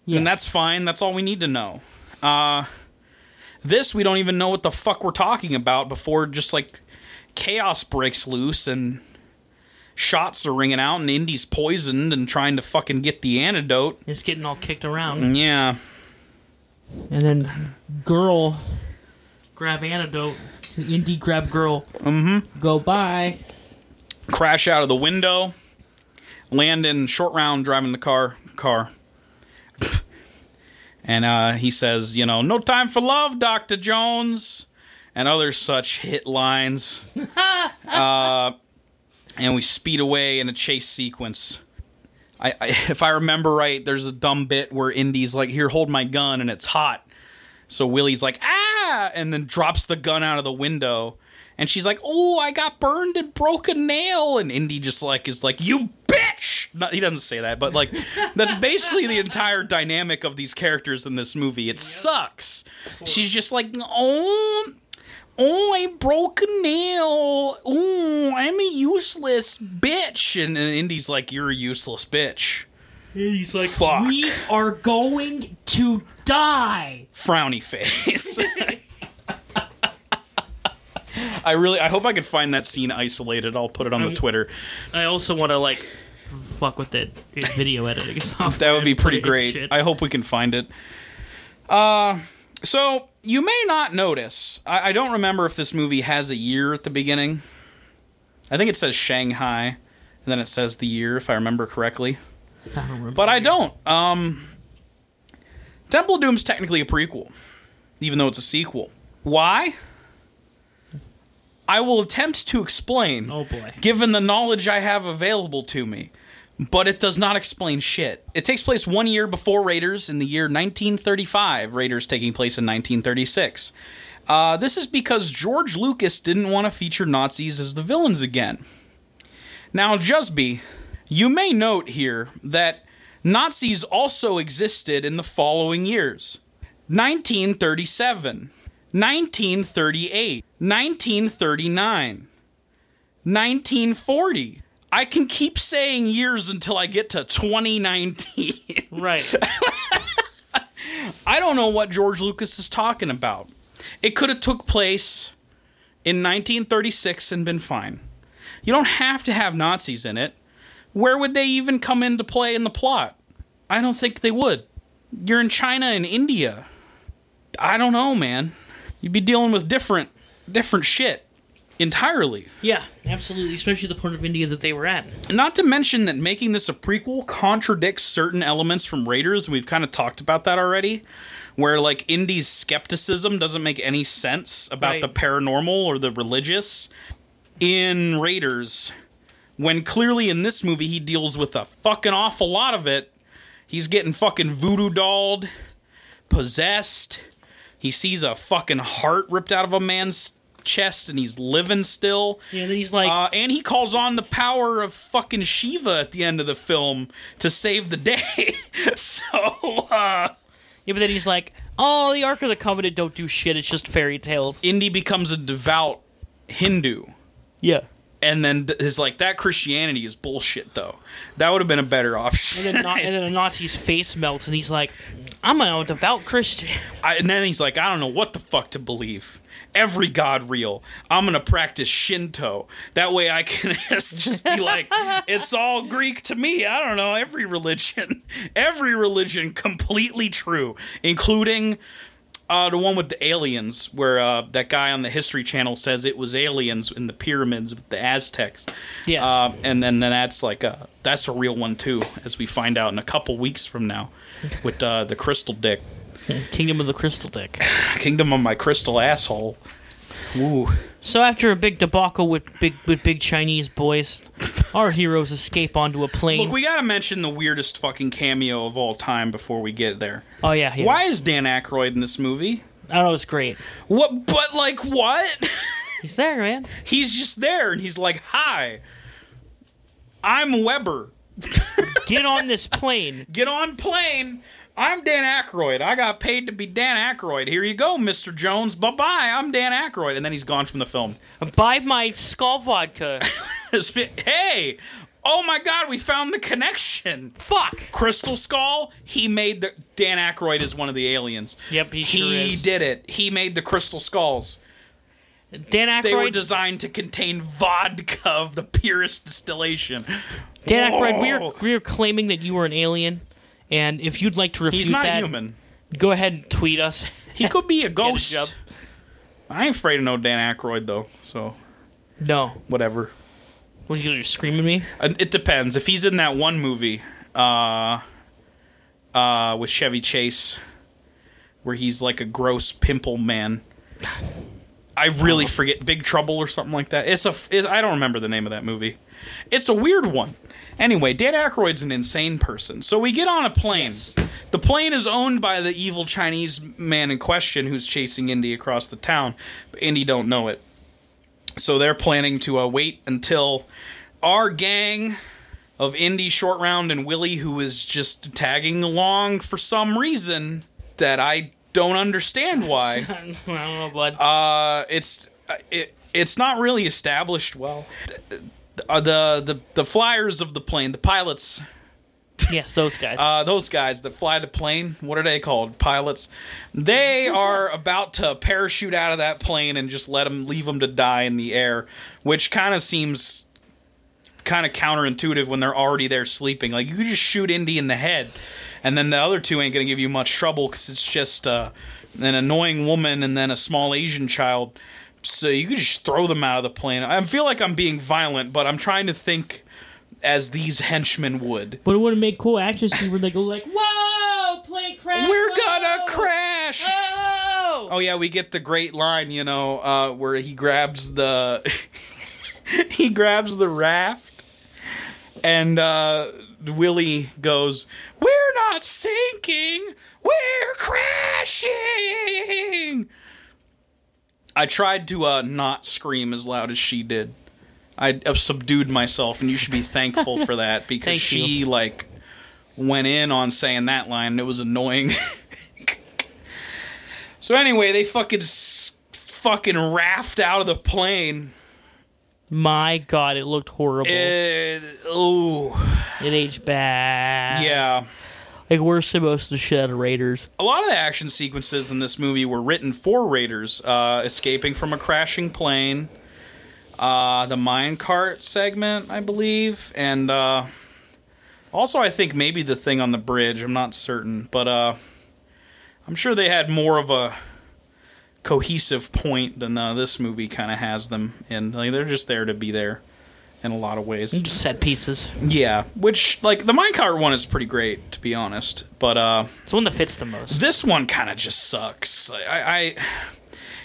yeah. and that's fine. That's all we need to know. Uh this we don't even know what the fuck we're talking about before just like chaos breaks loose and shots are ringing out and Indy's poisoned and trying to fucking get the antidote. it's getting all kicked around, Yeah. and then girl grab antidote. Indy grab girl. Mm-hmm. Go by. crash out of the window, land in short round driving the car car. And uh, he says, you know, no time for love, Dr. Jones, and other such hit lines. uh, and we speed away in a chase sequence. I, I if I remember right, there's a dumb bit where Indy's like, "Here, hold my gun," and it's hot. So Willie's like, "Ah!" and then drops the gun out of the window. And she's like, "Oh, I got burned and broke a nail." And Indy just like is like, "You bitch!" Not, he doesn't say that, but like that's basically the entire dynamic of these characters in this movie. It sucks. She's just like, "Oh, oh, I broke a nail. Oh, I'm a useless bitch." And, and Indy's like, "You're a useless bitch." He's like, Fuck. we are going to die. Frowny face. I really, I hope I can find that scene isolated. I'll put it on the Um, Twitter. I also want to like fuck with it video editing software. That would be pretty put it in great. shit. I hope we can find it. Uh, so you may not notice. I, I don't remember if this movie has a year at the beginning. I think it says Shanghai, and then it says the year, if I remember correctly. I don't remember. But I don't. Um, Temple of Doom's technically a prequel, even though it's a sequel. Why? I will attempt to explain Oh boy. given the knowledge I have available to me. But it does not explain shit. It takes place one year before Raiders in the year 1935, Raiders taking place in 1936. Uh, this is because George Lucas didn't want to feature Nazis as the villains again. Now, Jusby, you may note here that Nazis also existed in the following years 1937, 1938, 1939, 1940. I can keep saying years until I get to 2019. Right. I don't know what George Lucas is talking about. It could have took place in 1936 and been fine. You don't have to have Nazis in it. Where would they even come into play in the plot? I don't think they would. You're in China and India. I don't know, man. You'd be dealing with different different shit entirely. yeah, absolutely. Especially the part of India that they were at. Not to mention that making this a prequel contradicts certain elements from Raiders. and We've kind of talked about that already, where like Indy's skepticism doesn't make any sense about Right. the paranormal or the religious in Raiders, when clearly in this movie he deals with a fucking awful lot of it. He's getting fucking voodoo dolled, possessed. He sees a fucking heart ripped out of a man's chest and he's living still. Yeah, and then he's like, Uh, and he calls on the power of fucking Shiva at the end of the film to save the day. so, uh, yeah, but then he's like, oh, the Ark of the Covenant don't do shit. It's just fairy tales. Indy becomes a devout Hindu. yeah. And then th- is like, that Christianity is bullshit, though. That would have been a better option. And then, Na- and then a Nazi's face melts, and he's like, I'm a devout Christian. I, and then he's like, I don't know what the fuck to believe. Every god real. I'm gonna practice Shinto. That way I can just be like, it's all Greek to me. I don't know. Every religion, every religion, completely true, including uh, the one with the aliens, where uh, that guy on the History Channel says it was aliens in the pyramids with the Aztecs. Yes. Uh, and then, then that's like uh, that's a real one too, as we find out in a couple weeks from now, with uh, the crystal dick. Kingdom of the Crystal Dick. Kingdom of my crystal asshole. Woo. So after a big debacle with big with big Chinese boys, our heroes escape onto a plane. Look, we gotta mention the weirdest fucking cameo of all time before we get there. oh yeah, yeah. Why is Dan Aykroyd in this movie? I don't know. It's great. What? But like what? He's there, man. he's just there and he's like, "Hi, I'm Weber. Get on this plane. Get on plane. I'm Dan Aykroyd. I got paid to be Dan Aykroyd. Here you go, Mr. Jones. Bye bye. I'm Dan Aykroyd." And then he's gone from the film. Buy my skull vodka. hey, oh my God, we found the connection. Fuck. Crystal Skull, he made the Dan Aykroyd is one of the aliens. Yep, he sure he is. did it. He made the crystal skulls. Dan Aykroyd. They were designed to contain vodka of the purest distillation. Dan Aykroyd. we are, we are claiming that you were an alien, and if you'd like to refute He's not that, human. go ahead and tweet us. He could be a ghost. job. I ain't afraid of no Dan Aykroyd though. So No. whatever. What are you gonna do? At me? Uh, It depends. If he's in that one movie, uh, uh, with Chevy Chase, where he's like a gross pimple man. I really forget Big Trouble or something like that. It's a. It's, I don't remember the name of that movie. It's a weird one. Anyway, Dan Aykroyd's an insane person. So we get on a plane. The plane is owned by the evil Chinese man in question who's chasing Indy across the town. But Indy don't know it. So they're planning to uh, wait until our gang of Indy, Short Round, and Willie, who is just tagging along for some reason that I don't understand why. I don't know, bud. Uh, it's uh, it, it's not really established well. Uh, the the the flyers of the plane, the pilots, yes, those guys. uh, those guys that fly the plane, what are they called? Pilots. They are about to parachute out of that plane and just let them leave them to die in the air, which kind of seems kind of counterintuitive when they're already there sleeping. Like you could just shoot Indy in the head, and then the other two ain't gonna give you much trouble because it's just uh, an annoying woman and then a small Asian child. So you could just throw them out of the plane. I feel like I'm being violent, but I'm trying to think as these henchmen would. but it would have made cool action scene where they go like, "Whoa, plane crash! We're whoa, gonna crash. Oh! Oh yeah, we get the great line, you know, uh, where he grabs the he grabs the raft, and uh, Willie goes, "We're not sinking, we're crashing." I tried to uh, not scream as loud as she did. I uh, subdued myself, and you should be thankful for that because she you. like went in on saying that line. And it was annoying. so anyway, they fucking fucking raft out of the plane. My God, it looked horrible. It, oh it aged bad. yeah. Like we're supposed to shed Raiders. A lot of the action sequences in this movie were written for Raiders, uh, escaping from a crashing plane, uh, the minecart segment, I believe, and uh, also I think maybe the thing on the bridge. I'm not certain, but uh, I'm sure they had more of a cohesive point than uh, this movie kind of has them, and like, they're just there to be there in a lot of ways. Just set pieces. Yeah, which like the minecart one is pretty great to be honest, but uh. It's the one that fits the most. this one kind of just sucks. I, I,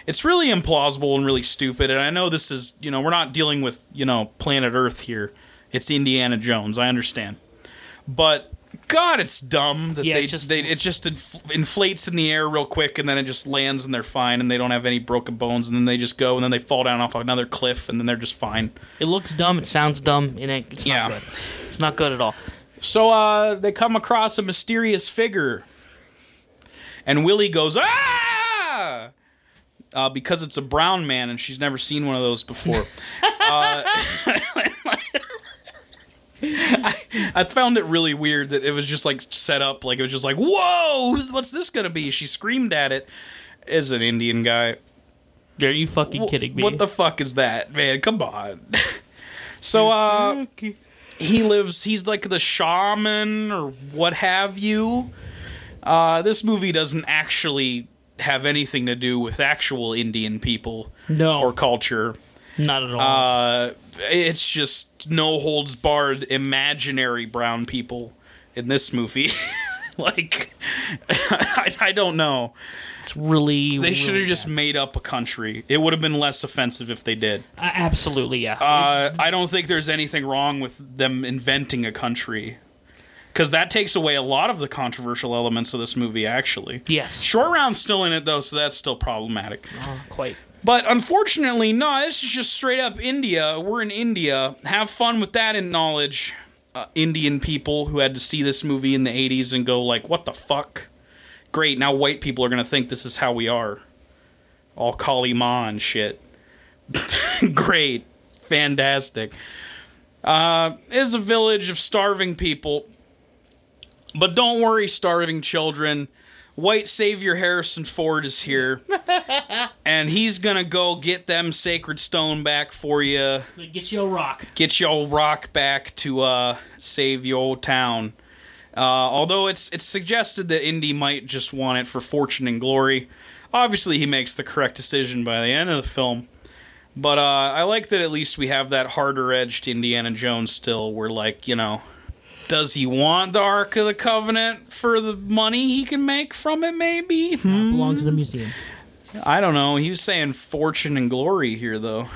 it's really implausible and really stupid. And I know this is, you know, we're not dealing with, you know, planet Earth here. It's Indiana Jones. I understand, but God, it's dumb that Yeah, they it just- they it just inf- inflates in the air real quick and then it just lands and they're fine and they don't have any broken bones and then they just go and then they fall down off another cliff and then they're just fine. It looks dumb. It sounds dumb. And it, it's Yeah. not good. It's not good at all. So uh, they come across a mysterious figure, and Willie goes ah, uh, because it's a brown man, and she's never seen one of those before. uh, I, I found it really weird that it was just like set up, like it was just like, "Whoa, who's, what's this gonna be?" She screamed at it. As an Indian guy, Are you fucking kidding me? what the fuck is that, man? Come on. so, uh, he lives. He's like the shaman or what have you. Uh, this movie doesn't actually have anything to do with actual Indian people no, or culture. not at all. Uh, it's just no holds barred imaginary brown people in this movie. like, I, I don't know. it's really. They should have really just made up a country. It would have been less offensive if they did. Uh, absolutely, yeah. Uh, I don't think there's anything wrong with them inventing a country. Because that takes away a lot of the controversial elements of this movie, actually. yes. Short Round's still in it, though, so that's still problematic. Oh, quite. But unfortunately, no, this is just straight up India. We're in India. Have fun with that in knowledge. Uh, Indian people who had to see this movie in the 80s and go, like, what the fuck? Great, now white people are going to think this is how we are. All Kali Ma and shit. Great. Fantastic. Uh, is a village of starving people. But don't worry, starving children. White Savior Harrison Ford is here. and he's gonna go get them sacred stone back for you. Get you a rock. Get your rock back to uh, save your old town. Uh, although it's it's suggested that Indy might just want it for fortune and glory. Obviously, he makes the correct decision by the end of the film. But uh, I like that at least we have that harder edged Indiana Jones still, where like you know, does he want the Ark of the Covenant for the money he can make from it? Maybe. Uh, belongs to the museum. I don't know. He was saying fortune and glory here, though.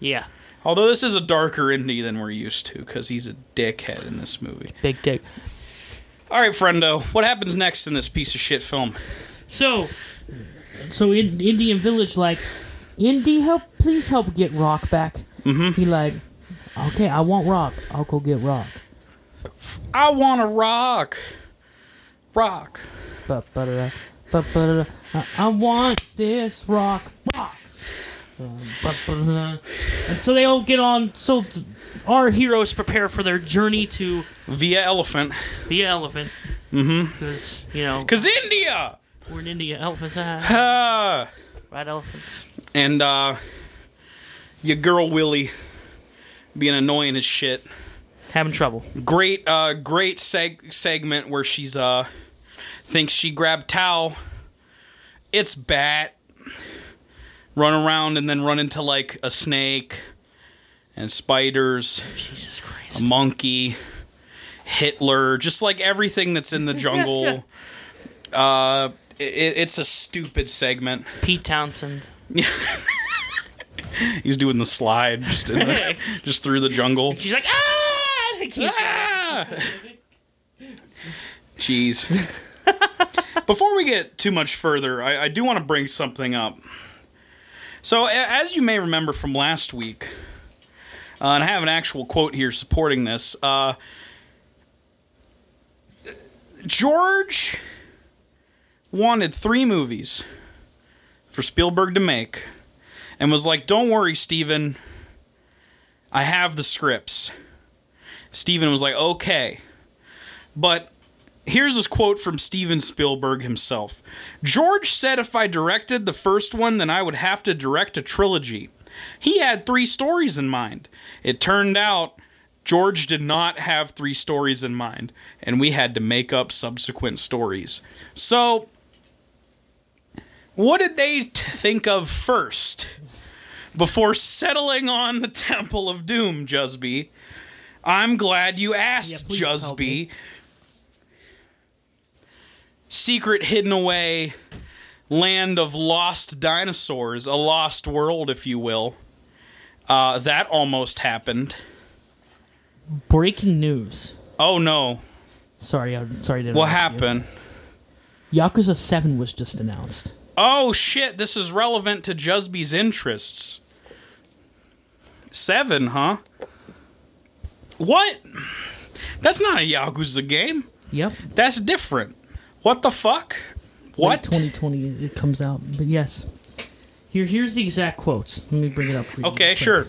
Yeah. Although this is a darker Indy than we're used to, because he's a dickhead in this movie. Big dick. All right, friendo, what happens next in this piece of shit film? So, so in Indian Village, like, Indy, help, please help get Rock back. Mm-hmm. He like, okay, I want Rock. I'll go get Rock. I want to rock. Rock. I- I want this Rock. Rock. And so they all get on. So th- our heroes prepare for their journey to Via elephant. the elephant. Mm-hmm. Because you know Because India! we're in India. Elephants, ah, Ah. right? Elephants. And, uh, your girl Willie being annoying as shit. Having trouble. Great, uh, great seg- segment where she's, uh, thinks she grabbed towel. It's Bat. Run around and then run into, like, a snake and spiders. Jesus Christ. a monkey, Hitler, just like everything that's in the jungle. uh, it, it's a stupid segment. Pete Townsend. Yeah. He's doing the slide just in the, just through the jungle. She's like, ah! And keeps Ah! Jeez. Before we get too much further, I, I do want to bring something up. So, a- as you may remember from last week, uh, and I have an actual quote here supporting this. Uh, George wanted three movies for Spielberg to make, and was like, "Don't worry, Steven. I have the scripts." Steven was like, "Okay," but here's this quote from Steven Spielberg himself. George said if I directed the first one, then I would have to direct a trilogy. He had three stories in mind. It turned out George did not have three stories in mind, and we had to make up subsequent stories. So, what did they think of first before settling on the Temple of Doom, Jusby? I'm glad you asked, me. Jusby. Secret hidden away land of lost dinosaurs, a lost world, if you will. Uh, that almost happened. Breaking news. Oh no. Sorry, I'm sorry to What interrupt you. happened? Yakuza 7 was just announced. Oh shit, this is relevant to Jusby's interests. Seven, huh? What? That's not a Yakuza game. Yep. That's different. What the fuck? What? Late 2020 it comes out. But yes. Here here's the exact quotes. Let me bring it up for you. Okay, sure.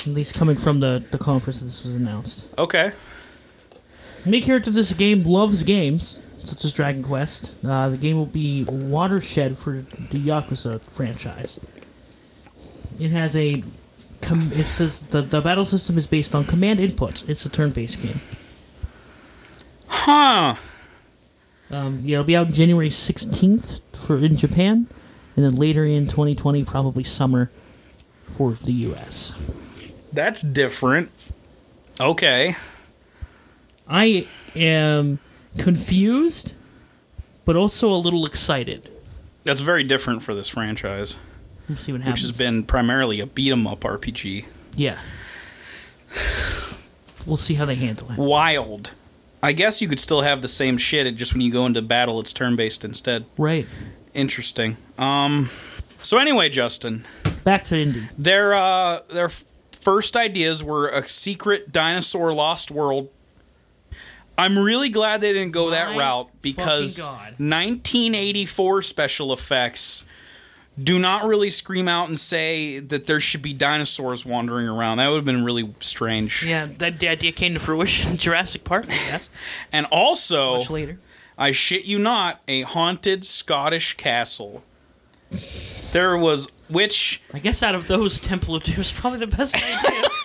At least coming from the, the conference this was announced. Okay. Main character of this game loves games, such as Dragon Quest. Uh, the game will be watershed for the Yakuza franchise. It has a. Com- it says the, the battle system is based on command inputs. It's a turn based game. Huh. Um, yeah, it'll be out January 16th for in Japan, and then later in 2020, probably summer for the US. That's different. Okay. I am confused, but also a little excited. That's very different for this franchise, See what which has been primarily a beat 'em up RPG. yeah. We'll see how they handle it. Wild. I guess you could still have the same shit, it just when you go into battle, it's turn based instead. Right. Interesting. Um. So anyway, Justin, Back to Indy. their uh their first ideas were a secret dinosaur lost world. I'm really glad they didn't go that My route because God. 1984 special effects do not really scream out and say that there should be dinosaurs wandering around. That would have been really strange. Yeah, that the idea came to fruition in Jurassic Park, I guess. And also, Much later. I shit you not, a haunted Scottish castle. There was which I guess out of those, Temple of Doom is probably the best idea.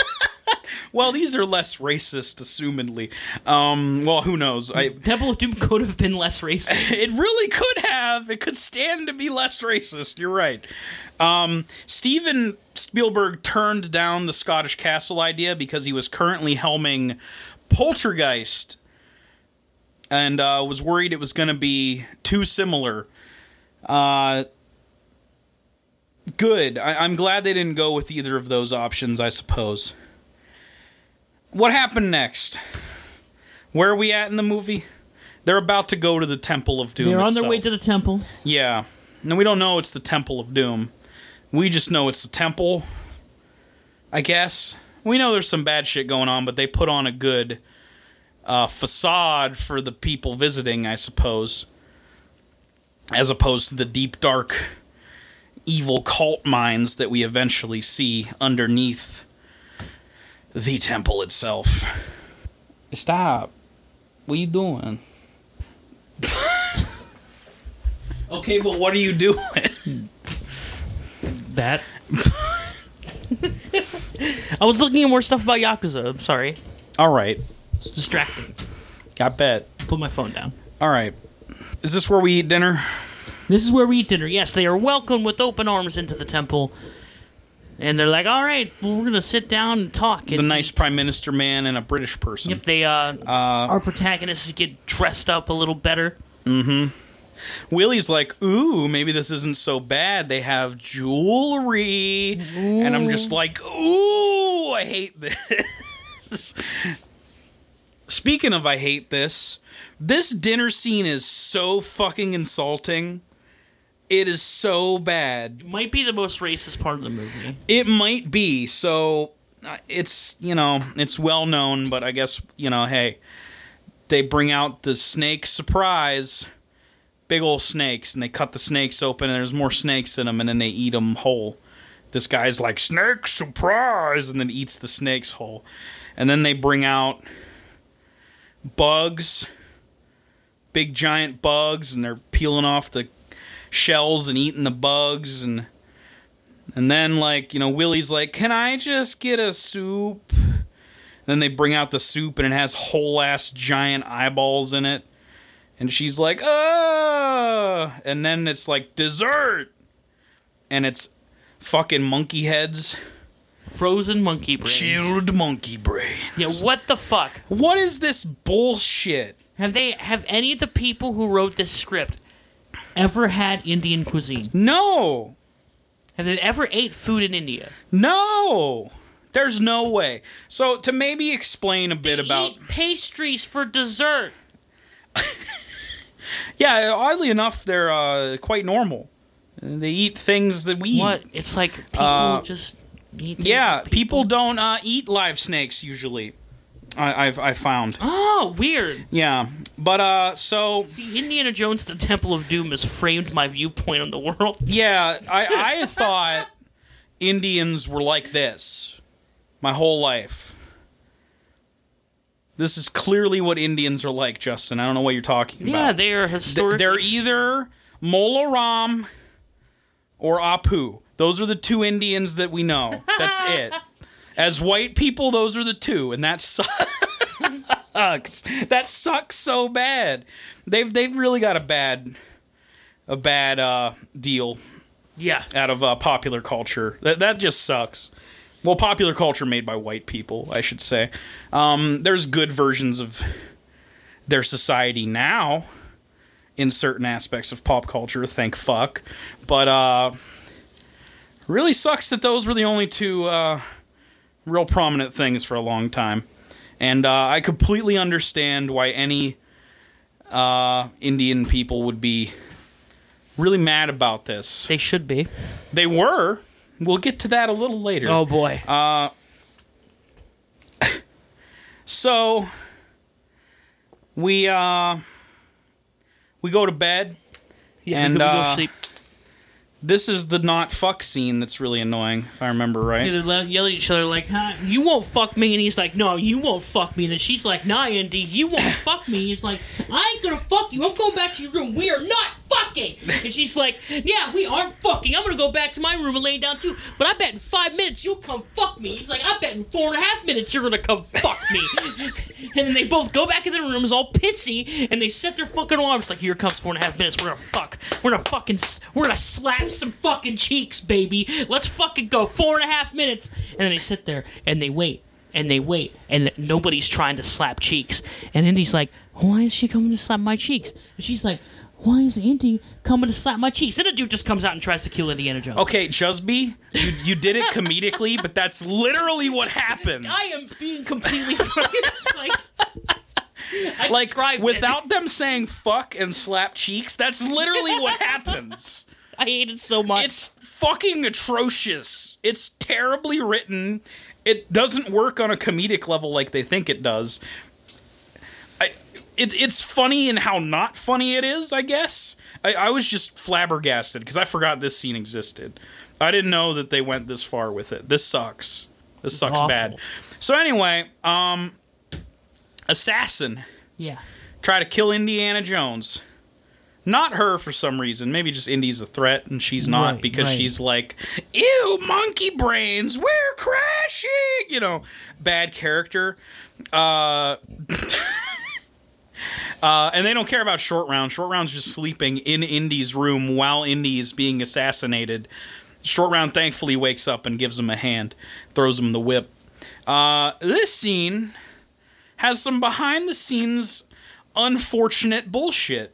well, these are less racist, assumedly. Um, well, who knows? I Temple of Doom could have been less racist. it really could have. It could stand to be less racist. You're right. Um, Steven Spielberg turned down the Scottish castle idea because he was currently helming Poltergeist and uh, was worried it was going to be too similar. Uh, Good. I, I'm glad they didn't go with either of those options. I suppose. What happened next? Where are we at in the movie? They're about to go to the Temple of Doom. They're on their way to the temple. Yeah. And we don't know it's the Temple of Doom. We just know it's the temple. I guess. We know there's some bad shit going on, but they put on a good uh, facade for the people visiting, I suppose. As opposed to the deep, dark, evil cult minds that we eventually see underneath the temple itself. Stop. What are you doing? okay, but what are you doing? That. I was looking at more stuff about Yakuza. I'm sorry. All right. It's distracting. I bet. Put my phone down. All right. Is this where we eat dinner? This is where we eat dinner. Yes, they are welcomed with open arms into the temple. And they're like, all right, well, we're going to sit down and talk. The And nice prime minister man and a British person. Yep, they, uh, our protagonists get dressed up a little better. Mm-hmm. Willie's like, ooh, maybe this isn't so bad. They have jewelry. And I'm just like, ooh, I hate this. Speaking of I hate this, this dinner scene is so fucking insulting. It is so bad. It Might be the most racist part of the movie. It might be. So uh, it's, you know, it's well known, but I guess, you know, hey, they bring out the snake surprise. Big old snakes, and they cut the snakes open, and there's more snakes in them, and then they eat them whole. This guy's like, snake surprise, and then eats the snakes whole. And then they bring out bugs, big giant bugs, and they're peeling off the shells and eating the bugs, and and then, like, you know, Willie's like, Can I just get a soup? then they bring out the soup and it has whole ass giant eyeballs in it. And she's like, ah. And then it's like, dessert. And it's fucking monkey heads. Frozen monkey brains. Chilled monkey brain. Yeah, what the fuck? What is this bullshit? Have they have any of the people who wrote this script ever had Indian cuisine? No. Have they ever ate food in India? No. There's no way. So, to maybe explain a bit about. Eat pastries for dessert. Yeah, oddly enough, they're uh, quite normal. They eat things that we eat. What? It's like people Uh, just eat. things Yeah, people don't uh, eat live snakes usually. I, I've I found. Oh, weird. Yeah, but uh, so See, Indiana Jones: The Temple of Doom has framed my viewpoint on the world. yeah, I I thought Indians were like this my whole life. This is clearly what Indians are like, Justin. I don't know what you're talking Yeah, about. Yeah, they are Th- historic. They're either Mola Ram or Apu. Those are the two Indians that we know. That's it. As white people, those are the two, and that sucks. that sucks so bad. They've they've really got a bad a bad uh, deal yeah. out of uh, popular culture. That that just sucks. Well, popular culture made by white people, I should say. Um, there's good versions of their society now in certain aspects of pop culture. Thank fuck, but uh, really sucks that those were the only two uh, real prominent things for a long time. And uh, I completely understand why any uh, Indian people would be really mad about this. They should be. They were. We'll get to that a little later. Oh boy. So we uh we go to bed. yeah, and, we go, we go uh, sleep. This is the not fuck scene that's really annoying, if I remember right. They're yelling at each other like, huh, "You won't fuck me," and he's like, "No, you won't fuck me." And then she's like, "Nah, Andy, you won't fuck me." He's like, "I ain't gonna fuck you. I'm going back to your room. We are not fucking." And she's like, "Yeah, we are fucking. I'm gonna go back to my room and lay down too. But I bet in five minutes you'll come fuck me." He's like, "I bet in four and a half minutes you're gonna come fuck me." and then they both go back in their rooms all pissy, and they set their fucking alarms like, "Here comes four and a half minutes. We're gonna fuck. We're gonna fucking. We're gonna slap some fucking cheeks, baby. Let's fucking go. Four and a half minutes." And then they sit there and they wait and they wait, and nobody's trying to slap cheeks. And Indy's like, "Why is she coming to slap my cheeks?" And she's like. why is Indy coming to slap my cheeks? And the dude just comes out and tries to kill Indiana Jones. Okay, Jusby, you, you did it comedically, but that's literally what happens. I am being completely like. I like described it. without them saying fuck and slap cheeks. That's literally what happens. I hate it so much. It's fucking atrocious. It's terribly written. It doesn't work on a comedic level like they think it does. I, it, it's funny in how not funny it is, I guess. I, I was just flabbergasted because I forgot this scene existed. I didn't know that they went this far with it. This sucks. This sucks awful. bad. So anyway, um, assassin yeah. try to kill Indiana Jones. Not her for some reason. Maybe just Indy's a threat and she's not Right, because right. she's like, ew, monkey brains, we're crashing. You know, bad character. Uh, uh, and they don't care about Short Round. Short Round's just sleeping in Indy's room while Indy's being assassinated. Short Round thankfully wakes up and gives him a hand, throws him the whip. Uh, this scene has some behind the scenes unfortunate bullshit.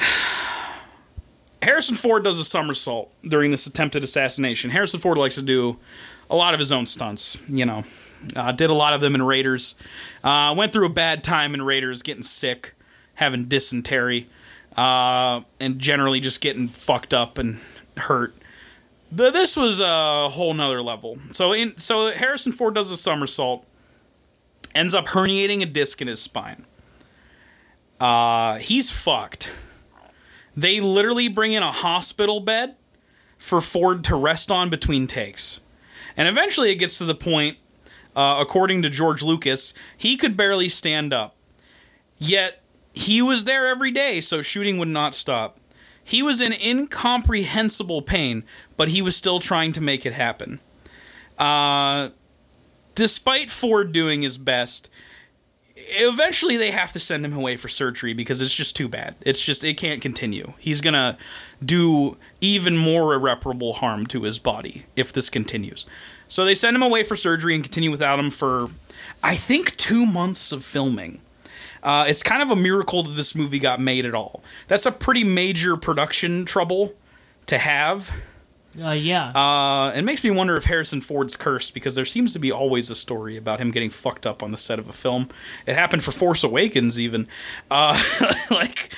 Harrison Ford does a somersault during this attempted assassination. Harrison Ford likes to do a lot of his own stunts, you know. Uh, did a lot of them in Raiders. Uh, went through a bad time in Raiders, getting sick, having dysentery, uh, and generally just getting fucked up and hurt. But this was a whole nother level. So in so Harrison Ford does a somersault, ends up herniating a disc in his spine. Uh, he's fucked. They literally bring in a hospital bed for Ford to rest on between takes. And eventually it gets to the point, uh, according to George Lucas, he could barely stand up. Yet he was there every day, so shooting would not stop. He was in incomprehensible pain, but he was still trying to make it happen. Uh, despite Ford doing his best, eventually they have to send him away for surgery because it's just too bad. It's just it can't continue. He's going to do even more irreparable harm to his body if this continues. So they send him away for surgery and continue without him for I think 2 months of filming. Uh, it's kind of a miracle that this movie got made at all. That's a pretty major production trouble to have. Uh, yeah. Uh, it makes me wonder if Harrison Ford's cursed because there seems to be always a story about him getting fucked up on the set of a film. It happened for Force Awakens, even. Uh, like,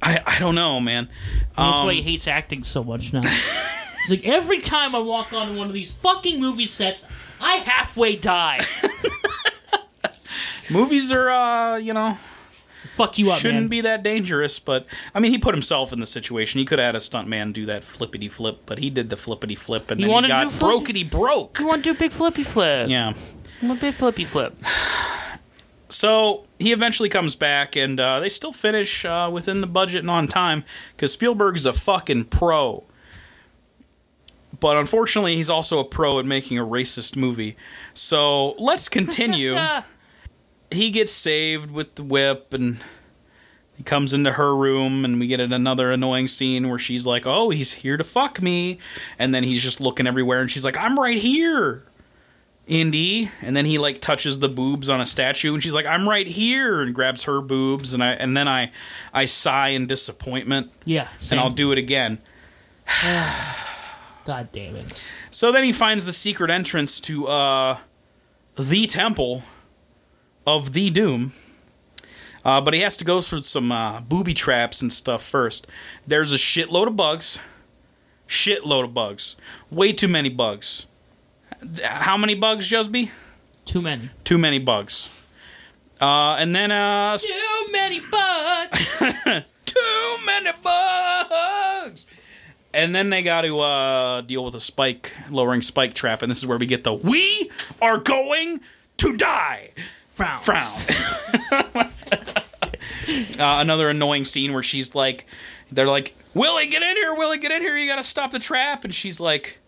I, I don't know, man. That's Um, why he hates acting so much now. He's like, every time I walk on one of these fucking movie sets, I halfway die. movies are, uh, you know, Fuck you up, shouldn't man. be that dangerous, but I mean, he put himself in the situation. He could have had a stuntman do that flippity flip, but he did the flippity flip, and You then he got brokety broke. You want to do a big flippy flip? Yeah. A big flippy flip? So he eventually comes back, and uh, they still finish uh, within the budget and on time because Spielberg's a fucking pro. But unfortunately, he's also a pro at making a racist movie. So let's continue. He gets saved with the whip, and he comes into her room, and we get another annoying scene where she's like, "Oh, he's here to fuck me," and then he's just looking everywhere, and she's like, "I'm right here." Indy, and then he like touches the boobs on a statue, and she's like, "I'm right here," and grabs her boobs, and I and then I I sigh in disappointment, yeah. and. I'll do it again. God damn it. So then he finds the secret entrance to uh the temple of the Doom. Uh, but he has to go through some uh, booby traps and stuff first. There's a shitload of bugs. Shitload of bugs. Way too many bugs. How many bugs, Jusby? Too many. Too many bugs. Uh, and then uh, Too many bugs. too many bugs. And then they got to uh, deal with a spike, lowering spike trap, and this is where we get the "We are going to die" Frown. frown. uh, another annoying scene where she's like, they're like, "Willie, get in here! Willie, get in here! You got to stop the trap!" And she's like,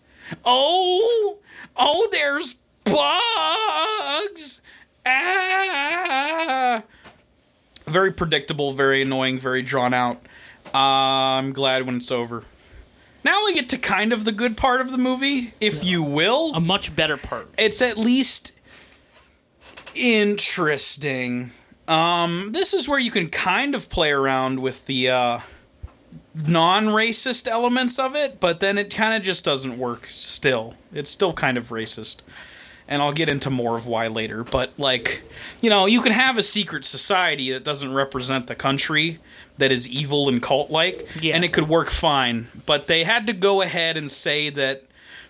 "Oh, oh, there's bugs!" Ah. Very predictable, very annoying, very drawn out. Uh, I'm glad when it's over. Now we get to kind of the good part of the movie, if you will. A much better part. It's at least interesting. this is where you can kind of play around with the uh, non-racist elements of it, but then it kind of just doesn't work. Still, it's still kind of racist, and I'll get into more of why later. But like, you know, you can have a secret society that doesn't represent the country that is evil and cult-like, Yeah. and it could work fine. But they had to go ahead and say that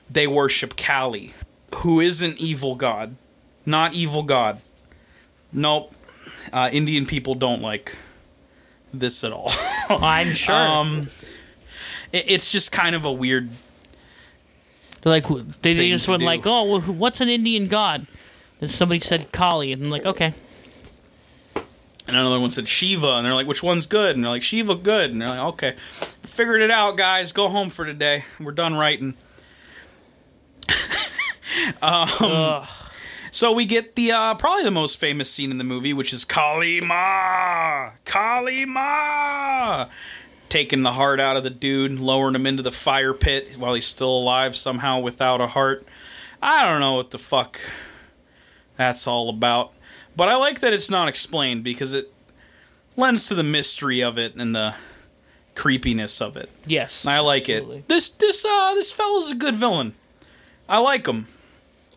they worship Kali, who is an evil god, not evil god. Nope. Uh, Indian people don't like this at all. I'm sure. um, it, it's just kind of a weird. They're like they, they just went like, oh, well, what's an Indian god? And somebody said Kali, and I'm like, okay. And another one said Shiva, and they're like, which one's good? And they're like, Shiva, good. And they're like, okay, figured it out, guys. Go home for today. We're done writing. Um, Ugh. So we get the uh, probably the most famous scene in the movie, which is Kali Ma, Kali Ma, taking the heart out of the dude, lowering him into the fire pit while he's still alive somehow without a heart. I don't know what the fuck that's all about, but I like that it's not explained because it lends to the mystery of it and the creepiness of it. yes, I like absolutely. it. This this uh this fella's a good villain. I like him.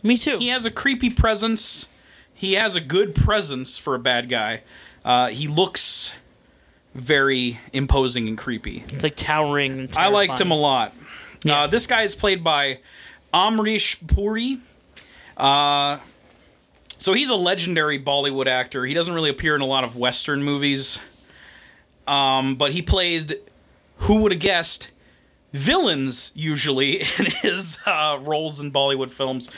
Me too. He has a creepy presence. He has a good presence for a bad guy. Uh, he looks very imposing and creepy. It's like towering. And I liked him a lot. Yeah. Uh, this guy is played by Amrish Puri. Uh, so he's a legendary Bollywood actor. He doesn't really appear in a lot of Western movies. Um, but he played, who would have guessed, villains usually in his uh, roles in Bollywood films.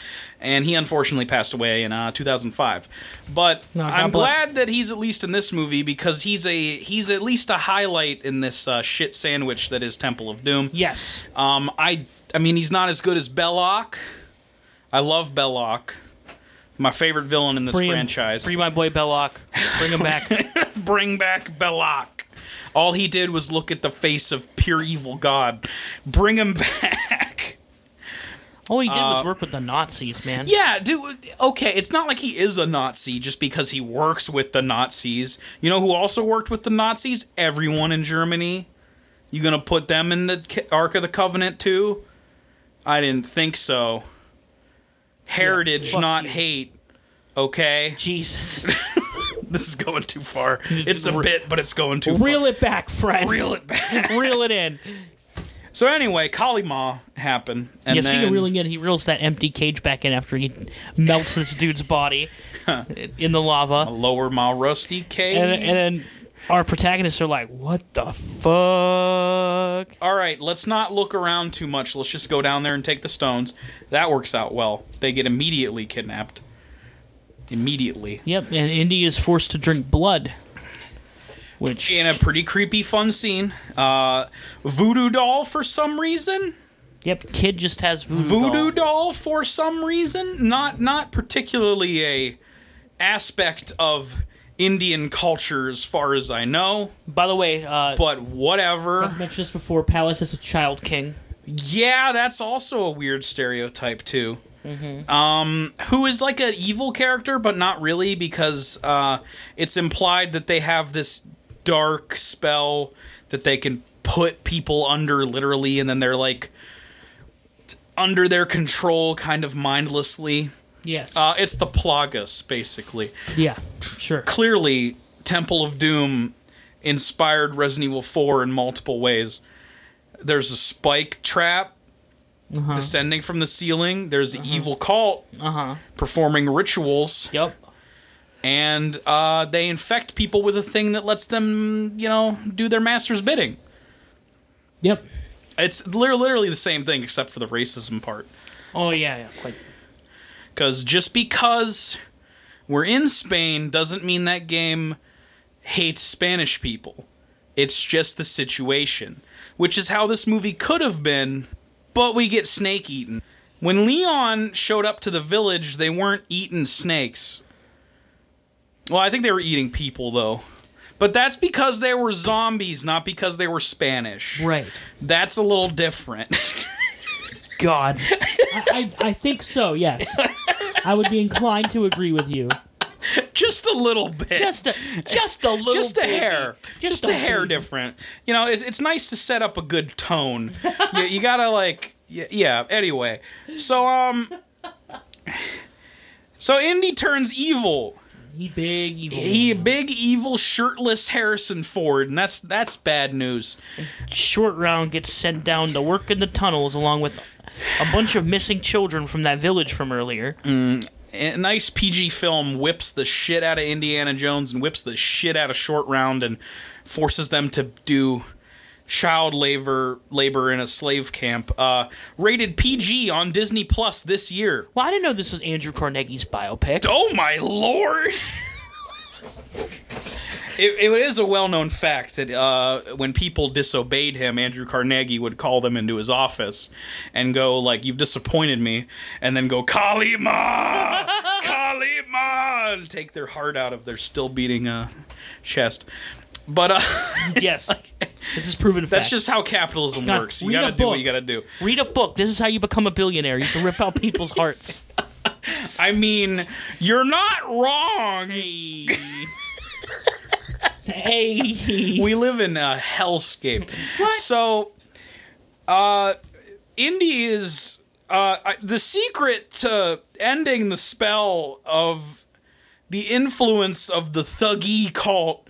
And he unfortunately passed away in uh, 2005. But No, I'm bless. glad that he's at least in this movie because he's a he's at least a highlight in this uh, shit sandwich that is Temple of Doom. Yes. Um, I I mean he's not as good as Belloq. I love Belloq. My favorite villain in this Free him. franchise. Free my boy Belloq. Bring him back. Bring back Belloq. All he did was look at the face of pure evil God. Bring him back. All he did was Uh, work with the Nazis, man. Yeah, dude. Okay, it's not like he is a Nazi just because he works with the Nazis. You know who also worked with the Nazis? Everyone in Germany. You gonna put them in the Ark of the Covenant too? I didn't think so. Heritage, fuck not you. hate. Okay, Jesus. this is going too far. It's a bit, but it's going too Reel it back, friend. Reel it back. Reel it in. So anyway, Kali Ma happened, and yeah, then of reeling in, he reels that empty cage back in after he melts this dude's body in the lava. lower Ma Rusty cage. And, and then our protagonists are like, what the fuck? All right, let's not look around too much. Let's just go down there and take the stones. That works out well. They get immediately kidnapped. Immediately. Yep, and Indy is forced to drink blood. Which. In a pretty creepy, fun scene. Uh, voodoo doll for some reason. Yep, kid just has voodoo. Voodoo doll. doll for some reason. Not not particularly a aspect of Indian culture as far as I know, By the way, uh, but whatever. I whatever. mentioned this before. Palace is a child king. Yeah, that's also a weird stereotype too. Um, who is like an evil character, but not really because uh, it's implied that they have this dark spell that they can put people under literally, and then they're like under their control, kind of mindlessly. Yes. Uh, it's the Plagas, basically. yeah, sure. Clearly, Temple of Doom inspired Resident Evil 4 in multiple ways. There's a spike trap descending from the ceiling. There's an evil cult Uh huh. performing rituals, Yep. and uh, they infect people with a thing that lets them, you know, do their master's bidding. Yep. It's literally the same thing except for the racism part. Oh yeah, yeah. Quite. Because just because we're in Spain doesn't mean that game hates Spanish people. It's just the situation, which is how this movie could have been, but we get snake eaten. When Leon showed up to the village, they weren't eating snakes. Well, I think they were eating people, though. But that's because they were zombies, not because they were Spanish. Right. That's a little different. God. I, I I think so. Yes. I would be inclined to agree with you. just a little bit. Just a just a little just a baby. hair, just, a, hair baby. different. You know, it's it's nice to set up a good tone. you, you gotta like, y- yeah. Anyway, so um, so Indy turns evil. He big evil. He a big evil shirtless Harrison Ford, and that's that's bad news. short round gets sent down to work in the tunnels along with a bunch of missing children from that village from earlier. A nice PG film whips the shit out of Indiana Jones and whips the shit out of Short Round and forces them to do child labor labor in a slave camp. Uh, rated PG on Disney Plus this year. Well, I didn't know this was Andrew Carnegie's biopic. Oh my lord! It, it is a well-known fact that uh, when people disobeyed him, Andrew Carnegie would call them into his office and go like, "You've disappointed me," and then go, "Kali Ma, Kali Ma," and take their heart out of their still beating uh, chest. But uh, Yes, this is proven fact. that's just how capitalism God, works. You gotta do what you gotta do. read a book. This is how you become a billionaire. You can rip out people's hearts. I mean, you're not wrong. Hey. hey. we live in a hellscape. So, uh, Indy is uh, I- the secret to ending the spell of the influence of the Thuggee cult,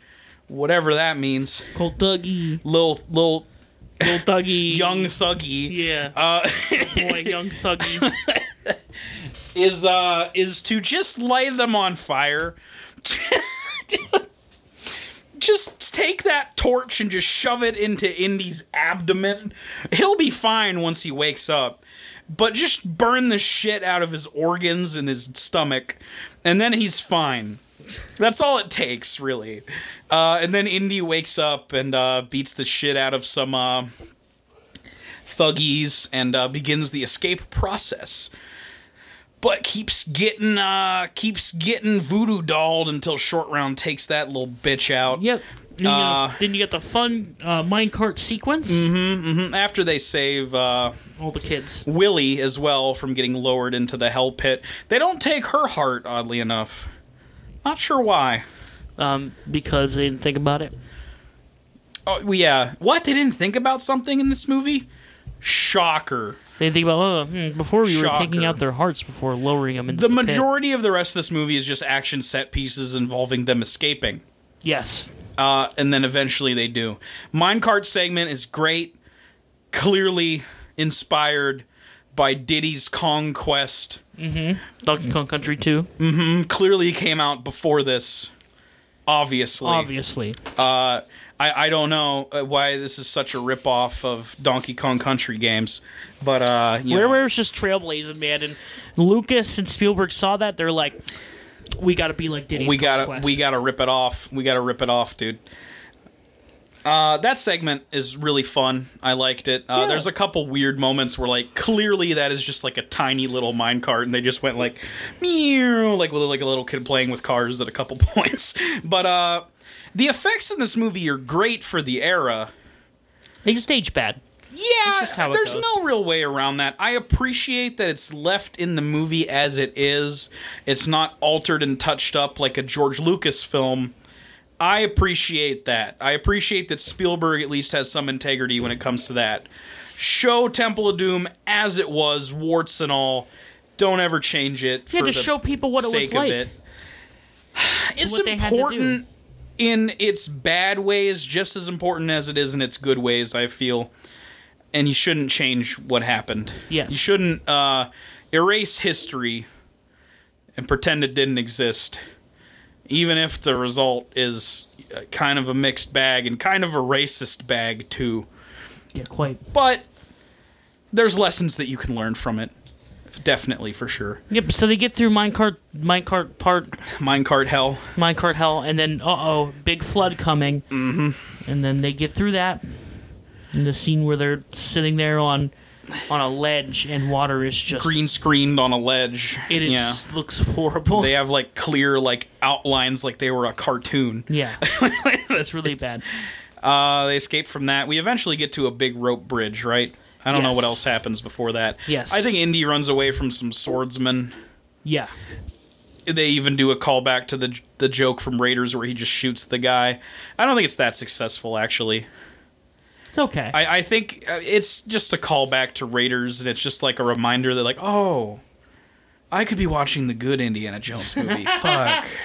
whatever that means. Cult Dougie. Little, little Little Dougie. young Thuggee Yeah. uh, Boy, young Thuggee. Is uh is to just light them on fire. just take that torch and just shove it into Indy's abdomen. He'll be fine once he wakes up. But just burn the shit out of his organs and his stomach, and then he's fine. That's all it takes, really. Uh, and then Indy wakes up and uh, beats the shit out of some uh, Thuggees and uh, begins the escape process but keeps getting uh keeps getting voodoo dolled until short round takes that little bitch out Yep. Then you, Uh, get, then you get the fun uh, minecart sequence. after they save uh All the kids. willie as well from getting lowered into the hell pit they don't take her heart oddly enough not sure why Um, because they didn't think about it. oh yeah what they didn't think about something in this movie shocker They think about oh, hmm, before we were taking out their hearts before lowering them into the the, pit. majority of the rest of this movie is just action set pieces involving them escaping Yes, uh, and then eventually they do. Minecart segment is great, clearly inspired by Diddy's Kong Quest. Donkey Kong Country 2, Clearly came out before this, obviously. obviously. Uh, I, I don't know uh, why this is such a ripoff of Donkey Kong Country games, but uh, you Where was just trailblazing, man, and Lucas and Spielberg saw that they're like, we got to be like Diddy's we gotta Kong Quest. we gotta rip it off. We gotta rip it off, dude. Uh, that segment is really fun. I liked it. Uh, Yeah. There's a couple weird moments where, like, clearly that is just like a tiny little minecart, and they just went like, meow, like with like a little kid playing with cars at a couple points. But uh, the effects in this movie are great for the era. They just age bad. Yeah, just how there's goes. no real way around that. I appreciate that it's left in the movie as it is. It's not altered and touched up like a George Lucas film. I appreciate that. I appreciate that Spielberg at least has some integrity when it comes to that. Show Temple of Doom as it was, warts and all. Don't ever change it. Yeah, for to the show people what it was sake like. of it. It's What they had to do. important in its bad ways, just as important as it is in its good ways. I feel, and you shouldn't change what happened. Yes. you shouldn't uh, erase history and pretend it didn't exist, even if the result is uh, kind of a mixed bag and kind of a racist bag too. Yeah, quite. But there's lessons that you can learn from it. Definitely, for sure. Yep. So they get through minecart, minecart part, Minecart hell. minecart hell, and then uh oh, big flood coming. Mm-hmm. And then they get through that. And the scene where they're sitting there on on a ledge and water is just green screened on a ledge. it is Yeah. looks horrible. They have like clear like outlines like they were a cartoon. yeah, that's really bad. Uh, they escape from that. We eventually get to a big rope bridge, right? I don't know what else happens before that. Yes. I think Indy runs away from some swordsmen. Yeah, they even do a callback to the the joke from Raiders where he just shoots the guy. I don't think it's that successful actually. It's okay. I, I think uh, it's just a callback to Raiders, and it's just like a reminder that like, oh, I could be watching the good Indiana Jones movie. Fuck.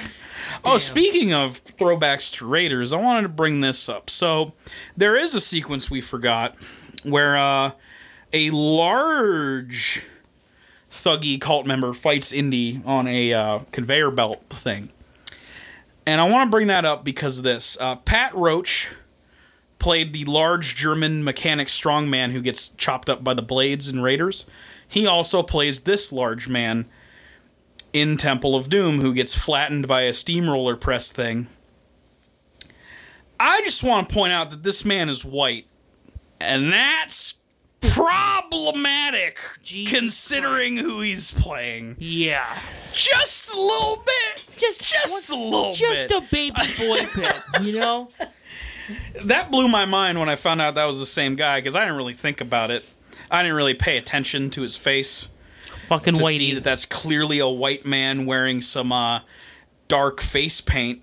Oh, speaking of throwbacks to Raiders, I wanted to bring this up. So there is a sequence we forgot where uh, a large Thuggee cult member fights Indy on a uh, conveyor belt thing. And I want to bring that up because of this. Uh, Pat Roach played the large German mechanic strongman who gets chopped up by the blades in Raiders. He also plays this large man in Temple of Doom who gets flattened by a steamroller press thing. I just want to point out that this man is white, and that's problematic Jesus considering who he's playing. yeah. Just a little bit. Just Just a little just bit. a baby boy pit, you know? that blew my mind when I found out that was the same guy because I didn't really think about it. I didn't really pay attention to his face Fucking to whitey. see that that's clearly a white man wearing some uh, dark face paint.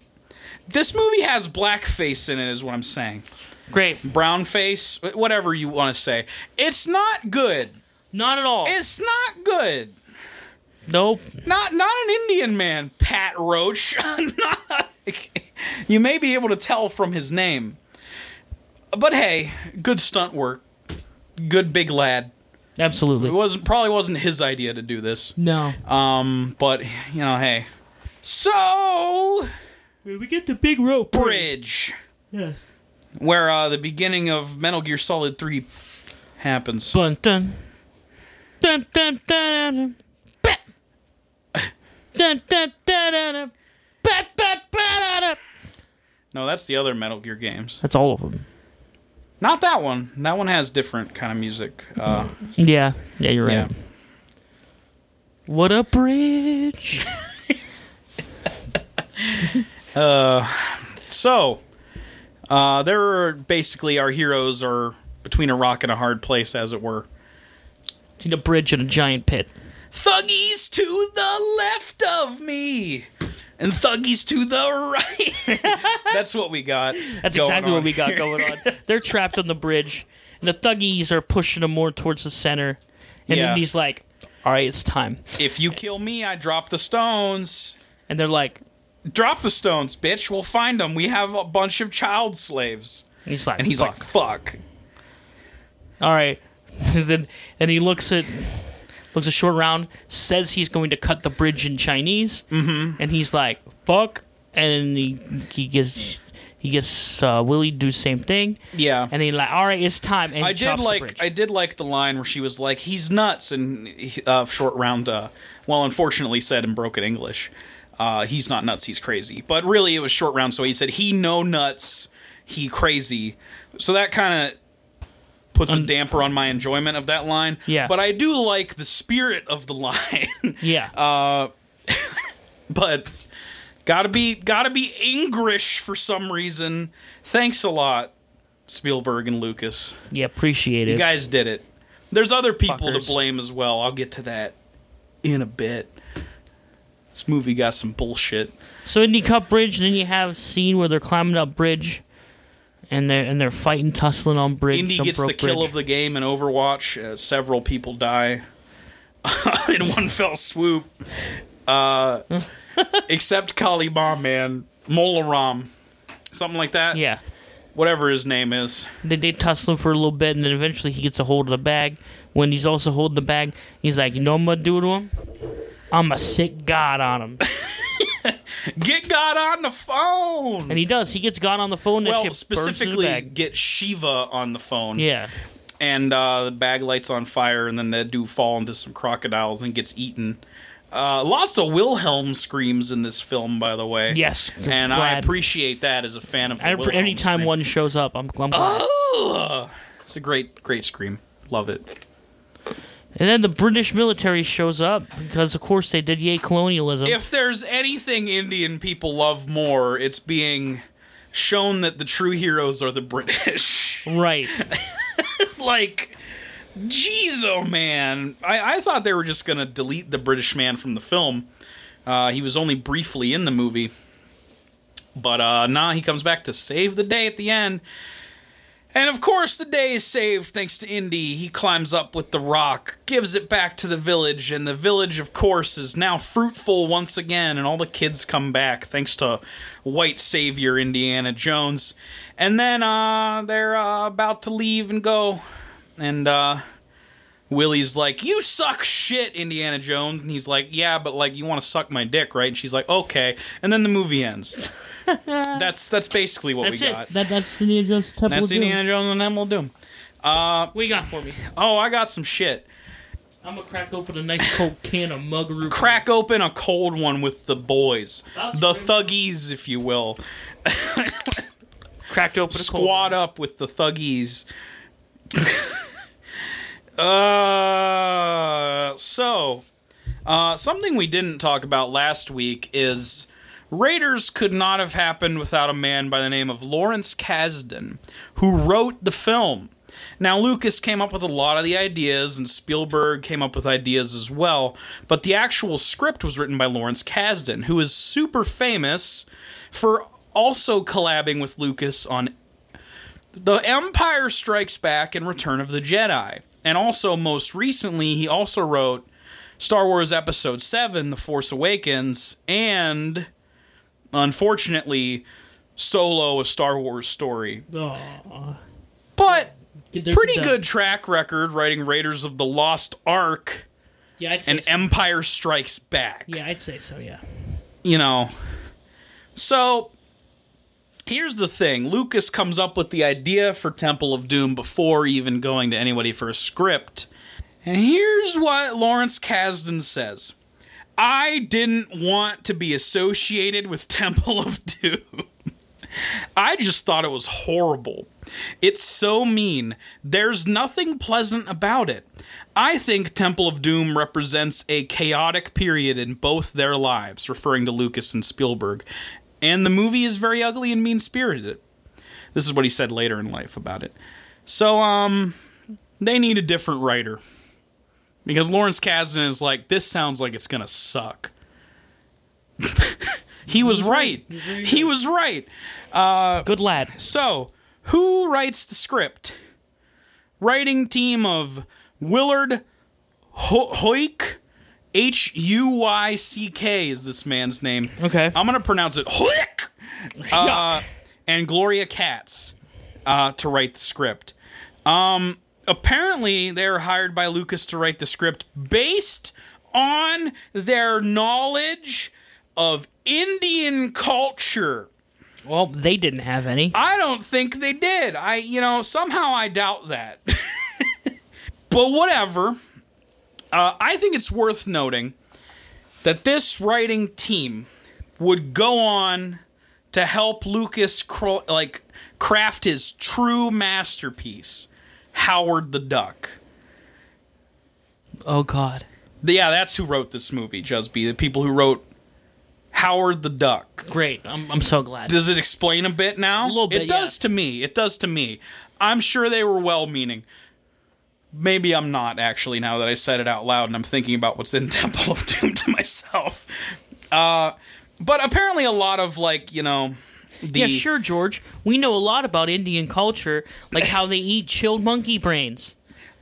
This movie has blackface in it, is what I'm saying. Great. Brown face, whatever you want to say. It's not good. Not at all. It's not good. nope. Not not an Indian man, Pat Roach. Not- you may be able to tell from his name. But hey, good stunt work. Good big lad. Absolutely. It wasn't probably wasn't his idea to do this. No. Um, but you know, hey. So we get the big rope. bridge Yes. Where uh, the beginning of Metal Gear Solid 3 happens. Dun dun. Dun dun dun dun. Dun. No, that's the other Metal Gear games. That's all of them. Not that one. That one has different kind of music. Uh, Yeah. Yeah, you're right. yeah. What a bridge. uh, So, uh, there are basically our heroes are between a rock and a hard place, as it were. See a bridge and a giant pit. Thuggees to the left of me, and Thuggees to the right. That's what we got. That's exactly what we got here. going on. They're trapped on the bridge, and the Thuggees are pushing them more towards the center. And Yeah. then he's like, "All right, it's time." If you kill me, I drop the stones. And they're like, Drop the stones, bitch. We'll find them. We have a bunch of child slaves. and he's like, And he's "Fuck." like, fuck. "All right." And then and he looks at looks a short round, says he's going to cut the bridge in Chinese, mm-hmm. and he's like, "Fuck!" And he he gets he gets uh, Willie to do the same thing, Yeah. and he's like, "All right, it's time." And I did like. I did like the line where she was like, "He's nuts," and uh, short round, uh, well, unfortunately said in broken English, uh, "He's not nuts, he's crazy." But really, it was short round, so he said, "He no nuts, he crazy." So that kind of puts a damper on my enjoyment of that line. Yeah. But I do like the spirit of the line. yeah, Uh, but gotta be gotta be English for some reason. Thanks a lot, Spielberg and Lucas. yeah, appreciate it. You guys did it. There's other people Fuckers. to blame as well. I'll get to that in a bit. This movie got some bullshit. So Indy Cup Bridge, and then you have a scene where they're climbing up bridge, and they're and they're fighting, tussling on bridge. Indy gets the kill bridge. of the game in Overwatch. Uh, several people die in one fell swoop. Uh, except Kali Bomb Man, Mola Ram, something like that. Yeah, Whatever his name is. they they tussle for a little bit, and then eventually he gets a hold of the bag. When he's also holding the bag, he's like, "You know what I'm gonna do to him? I'm a sick god on him." Get God on the phone. And he does. He gets God on the phone. That well, specifically, get Shiva on the phone. Yeah, and uh, the bag lights on fire, and then they dude fall into some crocodiles and gets eaten. Uh, lots of Wilhelm screams in this film, by the way. yes. and I appreciate that as a fan of. The I- Wilhelm anytime scream. one shows up, I'm, I'm glad. Ugh. it's a great, great scream. Love it. And then the British military shows up because, of course, they did yay colonialism. If there's anything Indian people love more, it's being shown that the true heroes are the British. right. like, jeez, oh man, I, I thought they were just gonna delete the British man from the film. Uh, he was only briefly in the movie, but uh, nah, he comes back to save the day at the end. And of course, the day is saved thanks to Indy. He climbs up with the rock, gives it back to the village, and the village, of course, is now fruitful once again, and all the kids come back thanks to white savior Indiana Jones. And then uh, they're uh, about to leave and go, and uh, Willie's like, "You suck shit, Indiana Jones," and he's like, "Yeah, but like, you want to suck my dick, right?" And she's like, "Okay," and then the movie ends. that's that's basically what That's we it. got. That, that's Indiana Jones Temple That's of Doom. Indiana Jones and Temple of Doom. Uh, what you got for me? Oh, I got some shit. I'm gonna crack open a nice cold can of Muggaroo. Crack open a cold one with the boys, That's the great. Thuggees, if you will. Cracked open a cold Squad one. up with the Thuggees. uh, so, uh, something we didn't talk about last week is Raiders could not have happened without a man by the name of Lawrence Kasdan, who wrote the film. Now, Lucas came up with a lot of the ideas, and Spielberg came up with ideas as well, but the actual script was written by Lawrence Kasdan, who is super famous for also collabing with Lucas on The Empire Strikes Back and Return of the Jedi. And also, most recently, he also wrote Star Wars Episode 7, The Force Awakens, and unfortunately, Solo, a Star Wars story. Aw. But There's pretty good track record writing Raiders of the Lost Ark Yeah, I'd say and so. Empire Strikes Back. Yeah, I'd say so. Yeah. you know. So here's the thing Lucas comes up with the idea for Temple of Doom before even going to anybody for a script. And here's what Lawrence Kasdan says I didn't want to be associated with Temple of Doom. I just thought it was horrible. It's so mean. There's nothing pleasant about it. I think Temple of Doom represents a chaotic period in both their lives, referring to Lucas and Spielberg. And the movie is very ugly and mean spirited. This is what he said later in life about it. So, um, they need a different writer. Because Lawrence Kasdan is like, this sounds like it's gonna suck. he was right. He was right. Good lad. So, who writes the script? Writing team of Willard Ho- Hoyk, H U Y C K is this man's name. Okay. I'm gonna pronounce it Hoyk. Uh, and Gloria Katz uh, to write the script. Um, apparently, they were hired by Lucas to write the script based on their knowledge of Indian culture. Well, they didn't have any. I don't think they did. I, you know, somehow I doubt that. but whatever. Uh, I think it's worth noting that this writing team would go on to help Lucas cro- like craft his true masterpiece, Howard the Duck. Oh God. Yeah, that's who wrote this movie, Jusby. The people who wrote Howard the Duck. Great. I'm, I'm so glad. Does it explain a bit now? A little bit, It does yeah. to me. It does to me. I'm sure they were well meaning. Maybe I'm not actually now that I said it out loud and I'm thinking about what's in Temple of Doom to myself. Uh, but apparently a lot of like, you know, the yeah, sure, George. We know a lot about Indian culture, like how they eat chilled monkey brains.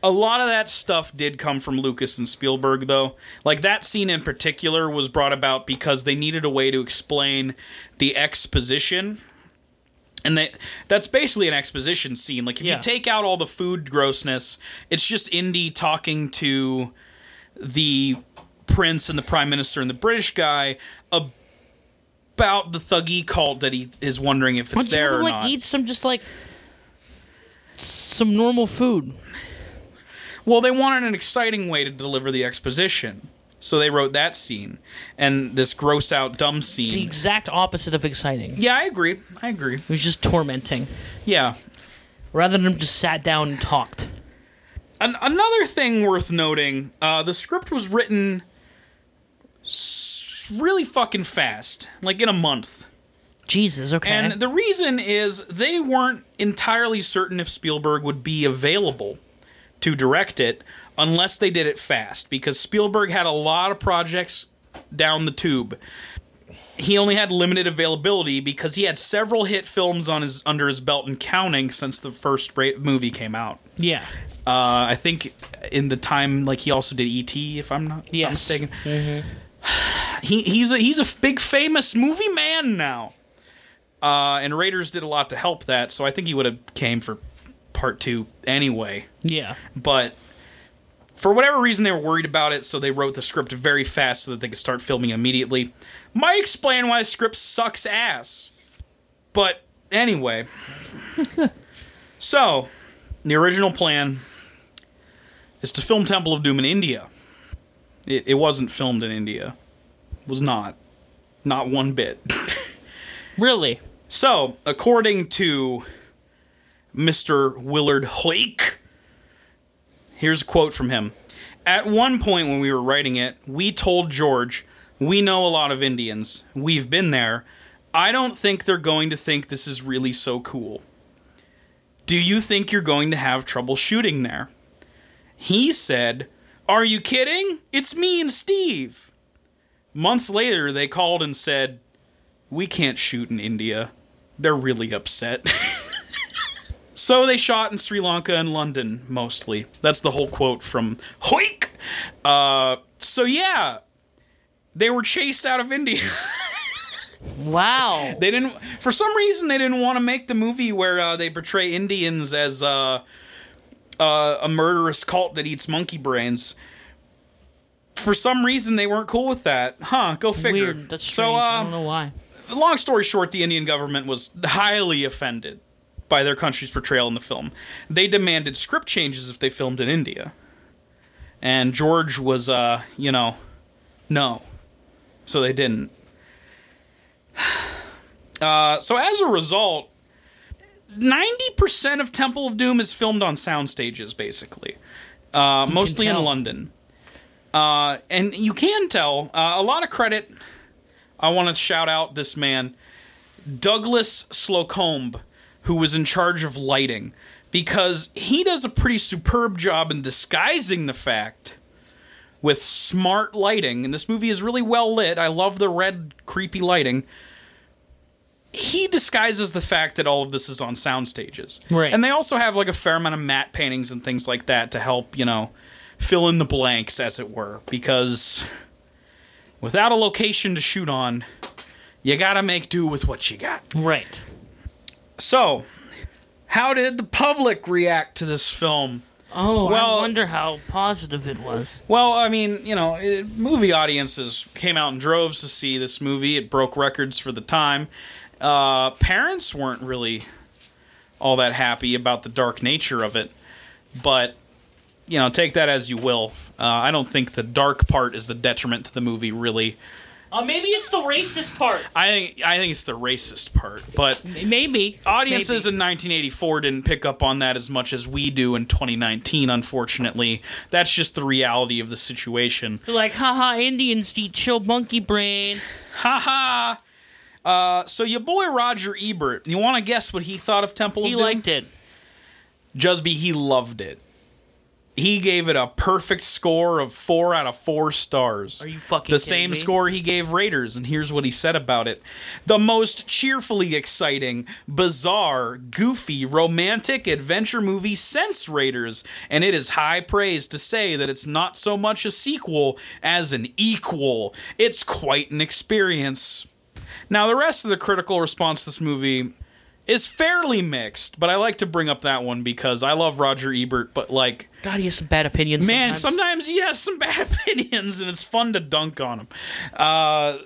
a lot of that stuff did come from Lucas and Spielberg, though. Like that scene in particular was brought about because they needed a way to explain the exposition. And they, that's basically an exposition scene. Like, if Yeah. you take out all the food grossness, it's just Indy talking to the prince and the prime minister and the British guy about the Thuggee cult that he is wondering if it's don't you there ever or like not. eat some just like some normal food? Well, they wanted an exciting way to deliver the exposition. So they wrote that scene and this gross out dumb scene. The exact opposite of exciting. Yeah, I agree. I agree. It was just tormenting, Yeah. rather than just sat down and talked. An- another thing worth noting uh, the script was written really fucking fast, like in a month. Jesus. Okay. And the reason is they weren't entirely certain if Spielberg would be available to direct it unless they did it fast because Spielberg had a lot of projects down the tube. He only had limited availability because he had several hit films on his under his belt and counting since the first ra- movie came out. Yeah. Uh, I think in the time, like he also did ET, if I'm not, Yes. mistaken. He he's a he's a big famous movie man now. Uh, and Raiders did a lot to help that, so I think he would have came for part two anyway. Yeah. But for whatever reason, they were worried about it, so they wrote the script very fast so that they could start filming immediately. Might explain why the script sucks ass. But anyway, so the original plan is to film Temple of Doom in India. It, it wasn't filmed in India. It was not. Not one bit. Really? So, according to Mr. Willard Hoyk, here's a quote from him. At one point when we were writing it, we told George, we know a lot of Indians. We've been there. I don't think they're going to think this is really so cool. Do you think you're going to have trouble shooting there? He said, Are you kidding? It's me and Steve. Months later, they called and said, We can't shoot in India. They're really upset. so they shot in Sri Lanka and London mostly. That's the whole quote from Hoik. Uh, so yeah, they were chased out of India. Wow. they didn't, for some reason, they didn't want to make the movie where uh, they portray Indians as uh, uh, a murderous cult that eats monkey brains. For some reason, they weren't cool with that. Huh? Go figure. Weird. That's so. strange. I Uh, don't know why. long story short, the Indian government was highly offended by their country's portrayal in the film. They demanded script changes if they filmed in India. And George was, uh, you know, no. So they didn't. Uh, so as a result, 90% of Temple of Doom is filmed on sound stages, basically. Uh, mostly in. London. Uh, and you can tell, uh, a lot of credit I want to shout out this man, Douglas Slocombe, who was in charge of lighting, because he does a pretty superb job in disguising the fact with smart lighting. And this movie is really well lit. I love the red, creepy lighting. He disguises the fact that all of this is on sound stages. Right. And they also have like a fair amount of matte paintings and things like that to help, you know, fill in the blanks, as it were. Because without a location to shoot on, you gotta make do with what you got. Right. So, how did the public react to this film? Oh, Well- I wonder how positive it was. Well, I mean, you know, it, movie audiences came out in droves to see this movie. It broke records for the time. Uh, parents weren't really all that happy about the dark nature of it, but you know, take that as you will. Uh, I don't think the dark part is the detriment to the movie, really. Uh, maybe it's the racist part. I think I think it's the racist part, but Maybe. audiences Maybe. in 1984 didn't pick up on that as much as we do in 2019 unfortunately that's just the reality of the situation They're like, haha, Indians eat chill monkey brain. haha uh, so your boy roger ebert you want to guess what he thought of temple of He doom liked it. jusby he loved it he gave it a perfect score of four out of four stars Are you fucking the same me? score he gave Raiders, and here's what he said about it. The most cheerfully exciting, bizarre, goofy, romantic adventure movie since Raiders, and it is high praise to say that it's not so much a sequel as an equal. It's quite an experience. Now, the rest of the critical response to this movie is fairly mixed, but I like to bring up that one because I love Roger Ebert, but like God, he has some bad opinions. Man, sometimes. sometimes he has some bad opinions, and it's fun to dunk on him. Uh,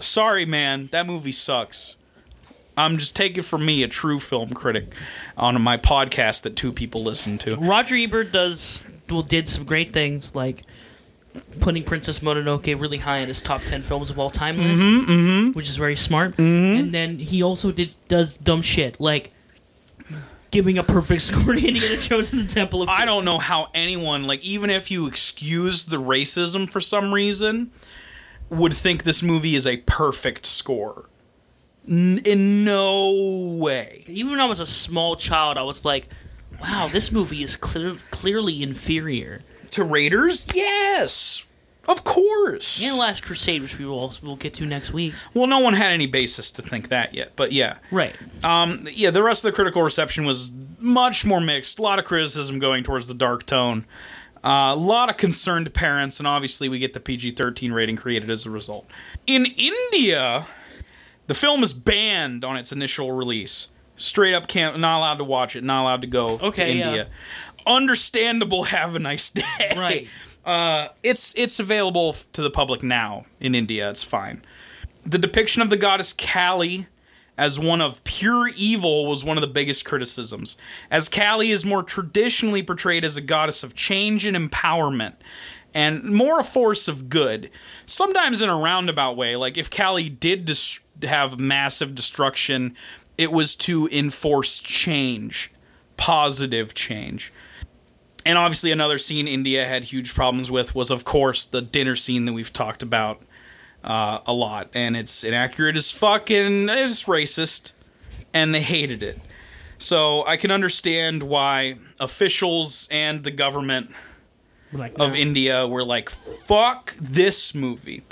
sorry, man, that movie sucks. I'm just taking from me, a true film critic, on my podcast that two people listen to. Roger Ebert does well did some great things like putting Princess Mononoke really high in his top ten films of all time list, Mm-hmm, which is very smart. And then he also did does dumb shit like giving a perfect score to Indiana Jones and the Temple of I don't know how anyone, like, even if you excuse the racism for some reason, would think this movie is a perfect score. N- in no way. Even when I was a small child, I was like, "Wow, this movie is clear, clearly inferior." To Raiders? Yes. Of course. And Last Crusade, which we will we'll get to next week. Well, no one had any basis to think that yet, but yeah. Right. Um, yeah, the rest of the critical reception was much more mixed. A lot of criticism going towards the dark tone. Uh, a lot of concerned parents, and obviously we get the PG 13 rating created as a result. In India, the film is banned on its initial release. Straight up, can't not allowed to watch it, not allowed to go Okay, to yeah. Understandable. Have a nice day. Right. Uh, it's it's available to the public now in India. It's fine. The depiction of the goddess Kali as one of pure evil was one of the biggest criticisms, as Kali is more traditionally portrayed as a goddess of change and empowerment, and more a force of good. Sometimes in a roundabout way, like if Kali did dis- have massive destruction, it was to enforce change, positive change. And obviously, another scene India had huge problems with was, of course, the dinner scene that we've talked about uh, a lot. And it's inaccurate as fuck and it's racist. And they hated it. So I can understand why officials and the government Like, of no. India were like, fuck this movie.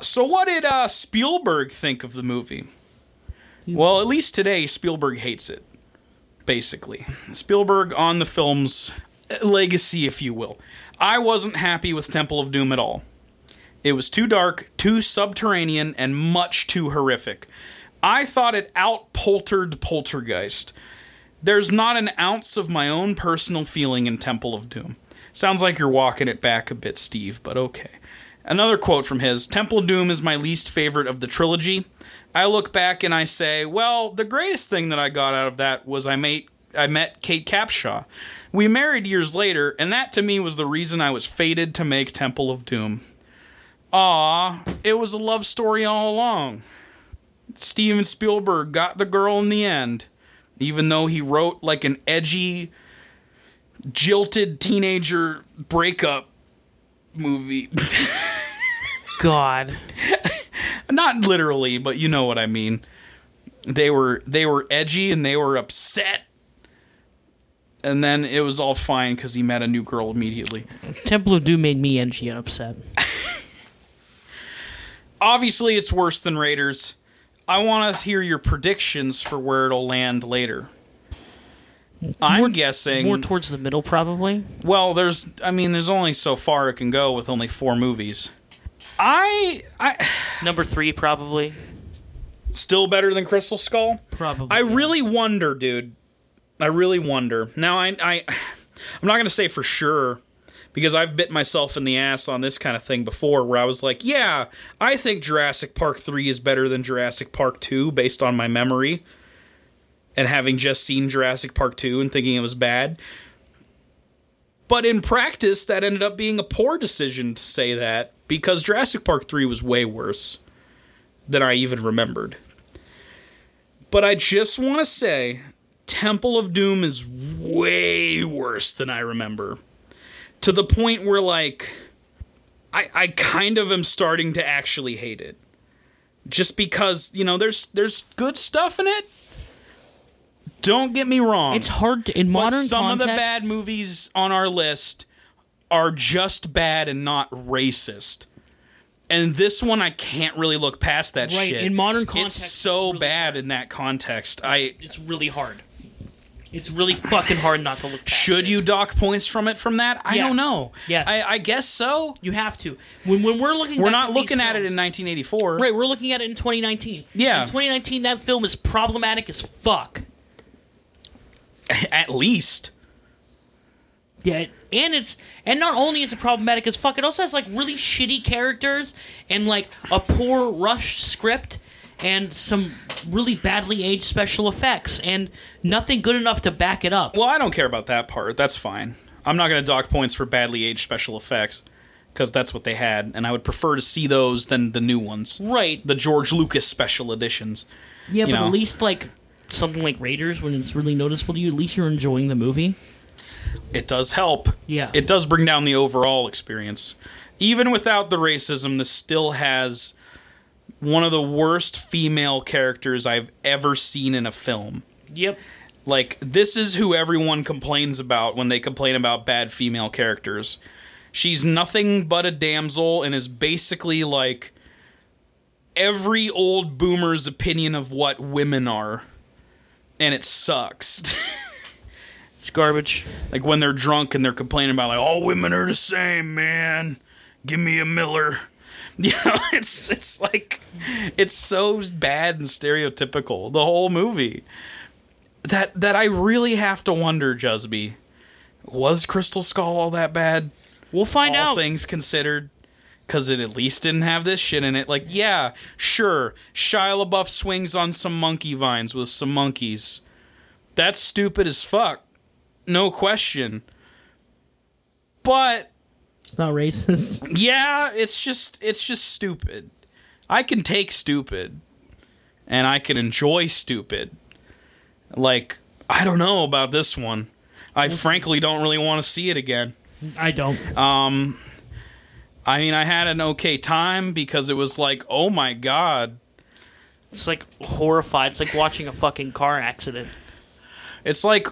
So, what did uh, Spielberg think of the movie? Well, at least today, Spielberg hates it, basically. Spielberg on the film's legacy, if you will. I wasn't happy with Temple of Doom at all. It was too dark, too subterranean, and much too horrific. I thought it outpoltered Poltergeist. There's not an ounce of my own personal feeling in Temple of Doom. Sounds like you're walking it back a bit, Steve, but okay. Another quote from his Temple of Doom is my least favorite of the trilogy. I look back and I say, well, the greatest thing that I got out of that was I made I met Kate Capshaw. We married years later, and that to me was the reason I was fated to make Temple of Doom. Ah, it was a love story all along. Steven Spielberg got the girl in the end, even though he wrote like an edgy, jilted teenager breakup movie. God. Not literally, but you know what I mean. They were they were edgy and they were upset. And then it was all fine because he met a new girl immediately. Temple of Doom made me and upset. Obviously, it's worse than Raiders. I want to hear your predictions for where it'll land later. I'm More- guessing. More towards the middle, probably. well, there's. I mean, there's only so far it can go with only four movies. I. I Number three, probably. still better than Crystal Skull. Probably. I really wonder, dude. I really wonder. Now, I, I, I'm not gonna say for sure because I've bit myself in the ass on this kind of thing before, where I was like, yeah, I think Jurassic Park three is better than Jurassic Park two based on my memory, and having just seen Jurassic Park two and thinking it was bad. But in practice, that ended up being a poor decision to say that because Jurassic Park 3 was way worse than I even remembered. But I just want to say Temple of Doom is way worse than I remember. To the point where, like, I, I kind of am starting to actually hate it. Just because, you know, there's there's good stuff in it. Don't get me wrong. It's hard to, in modern some of the bad movies on our list are just bad and not racist. And this one, I can't really look past that Right, shit. in modern context, it's it's so really bad in that context. I It's really hard. It's really fucking hard not to look should it. you dock points from it from that? I Yes. don't know. Yes. I, I guess so. You have to. When when we're looking, We're not at looking at it in 1984. Right, we're looking at it in 2019. Yeah. In 2019, that film is problematic as fuck. At least. Yeah, and it's and not only is it problematic as fuck, it also has like really shitty characters and like a poor rushed script and some really badly aged special effects and nothing good enough to back it up. Well, I don't care about that part. That's fine. I'm not going to dock points for badly aged special effects because that's what they had, and I would prefer to see those than the new ones, Right. the George Lucas special editions. Yeah, but know. at least like something like Raiders when it's really noticeable to you, at least you're enjoying the movie. It does help. Yeah. It does bring down the overall experience. Even without the racism, this still has one of the worst female characters I've ever seen in a film. Yep. Like this is who everyone complains about when they complain about bad female characters. She's nothing but a damsel and is basically like every old boomer's opinion of what women are. And it sucks. It's garbage. like when they're drunk and they're complaining about like all women are the same, man. Give me a Miller. You know, it's it's like it's so bad and stereotypical the whole movie that that I really have to wonder, Jusby, was Crystal Skull all that bad? We'll find all out. things considered because it at least didn't have this shit in it like yeah sure shia labeouf swings on some monkey vines with some monkeys that's stupid as fuck no question but It's not racist. yeah it's just it's just stupid i can take stupid and i can enjoy stupid like i don't know about this one i frankly don't really want to see it again I don't. Um I mean, I had an okay time because it was like, oh my god. It's like horrified. It's like watching a fucking car accident. It's like,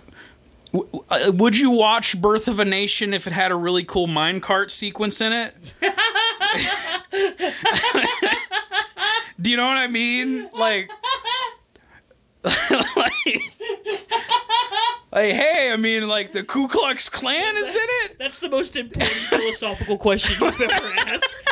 Uh, would you watch Birth of a Nation if it had a really cool minecart sequence in it? Do you know what I mean? Like, like, like, hey, I mean, like the Ku Klux Klan is in it. That's the most important philosophical question you've ever asked.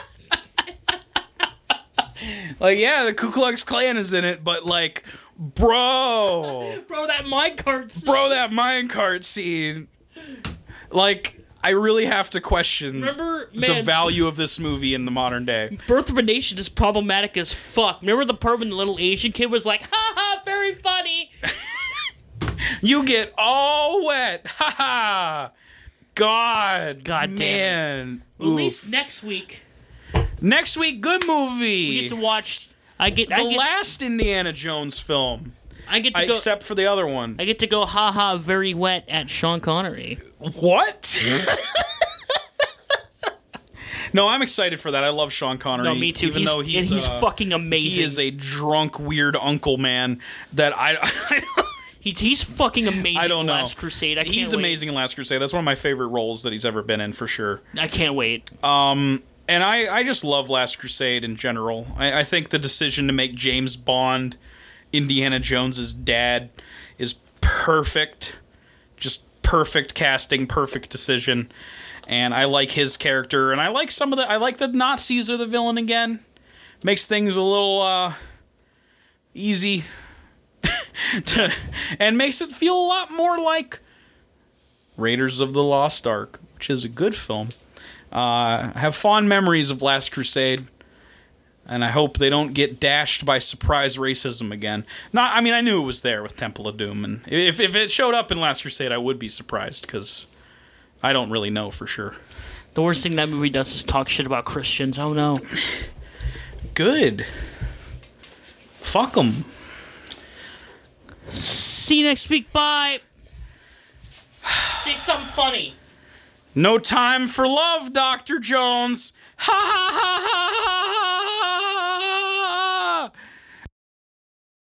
Like, yeah, the Ku Klux Klan is in it, but like, bro. Bro, that minecart. Scene. Bro that minecart scene like i really have to question Remember, the value of this movie in the modern day Birth of a Nation is problematic as fuck. Remember the part when the little Asian kid was like, ha ha, very funny. you get all wet ha ha god God damn man At least next week, next week good movie we get to watch. I get, the I get, last indiana jones film I get to go. except for the other one I get to go, ha ha, very wet at Sean Connery. what no i'm excited for that i love sean connery No, me too. even he's, though and he's, he's uh, fucking amazing. he is a drunk weird uncle man that i he's, he's fucking amazing. I don't in know. Last Crusade. I can't He's wait. amazing in Last Crusade. That's one of my favorite roles that he's ever been in for sure. I can't wait. And I, I just love Last Crusade in general. I, I think the decision to make James Bond Indiana Jones's dad is perfect. Just perfect casting, perfect decision. And I like his character, and I like some of the I like the Nazis are the villain again. Makes things a little uh easy to, and makes it feel a lot more like Raiders of the Lost Ark, which is a good film. Uh, I have fond memories of Last Crusade, and I hope they don't get dashed by surprise racism again. Not, I mean, I knew it was there with Temple of Doom, and if if it showed up in Last Crusade, I would be surprised because I don't really know for sure. The worst thing that movie does is talk shit about Christians. Oh no. Good. Fuck them. See you next week. Bye. Say something funny. No time for love, Dr. Jones. Ha ha ha ha ha ha.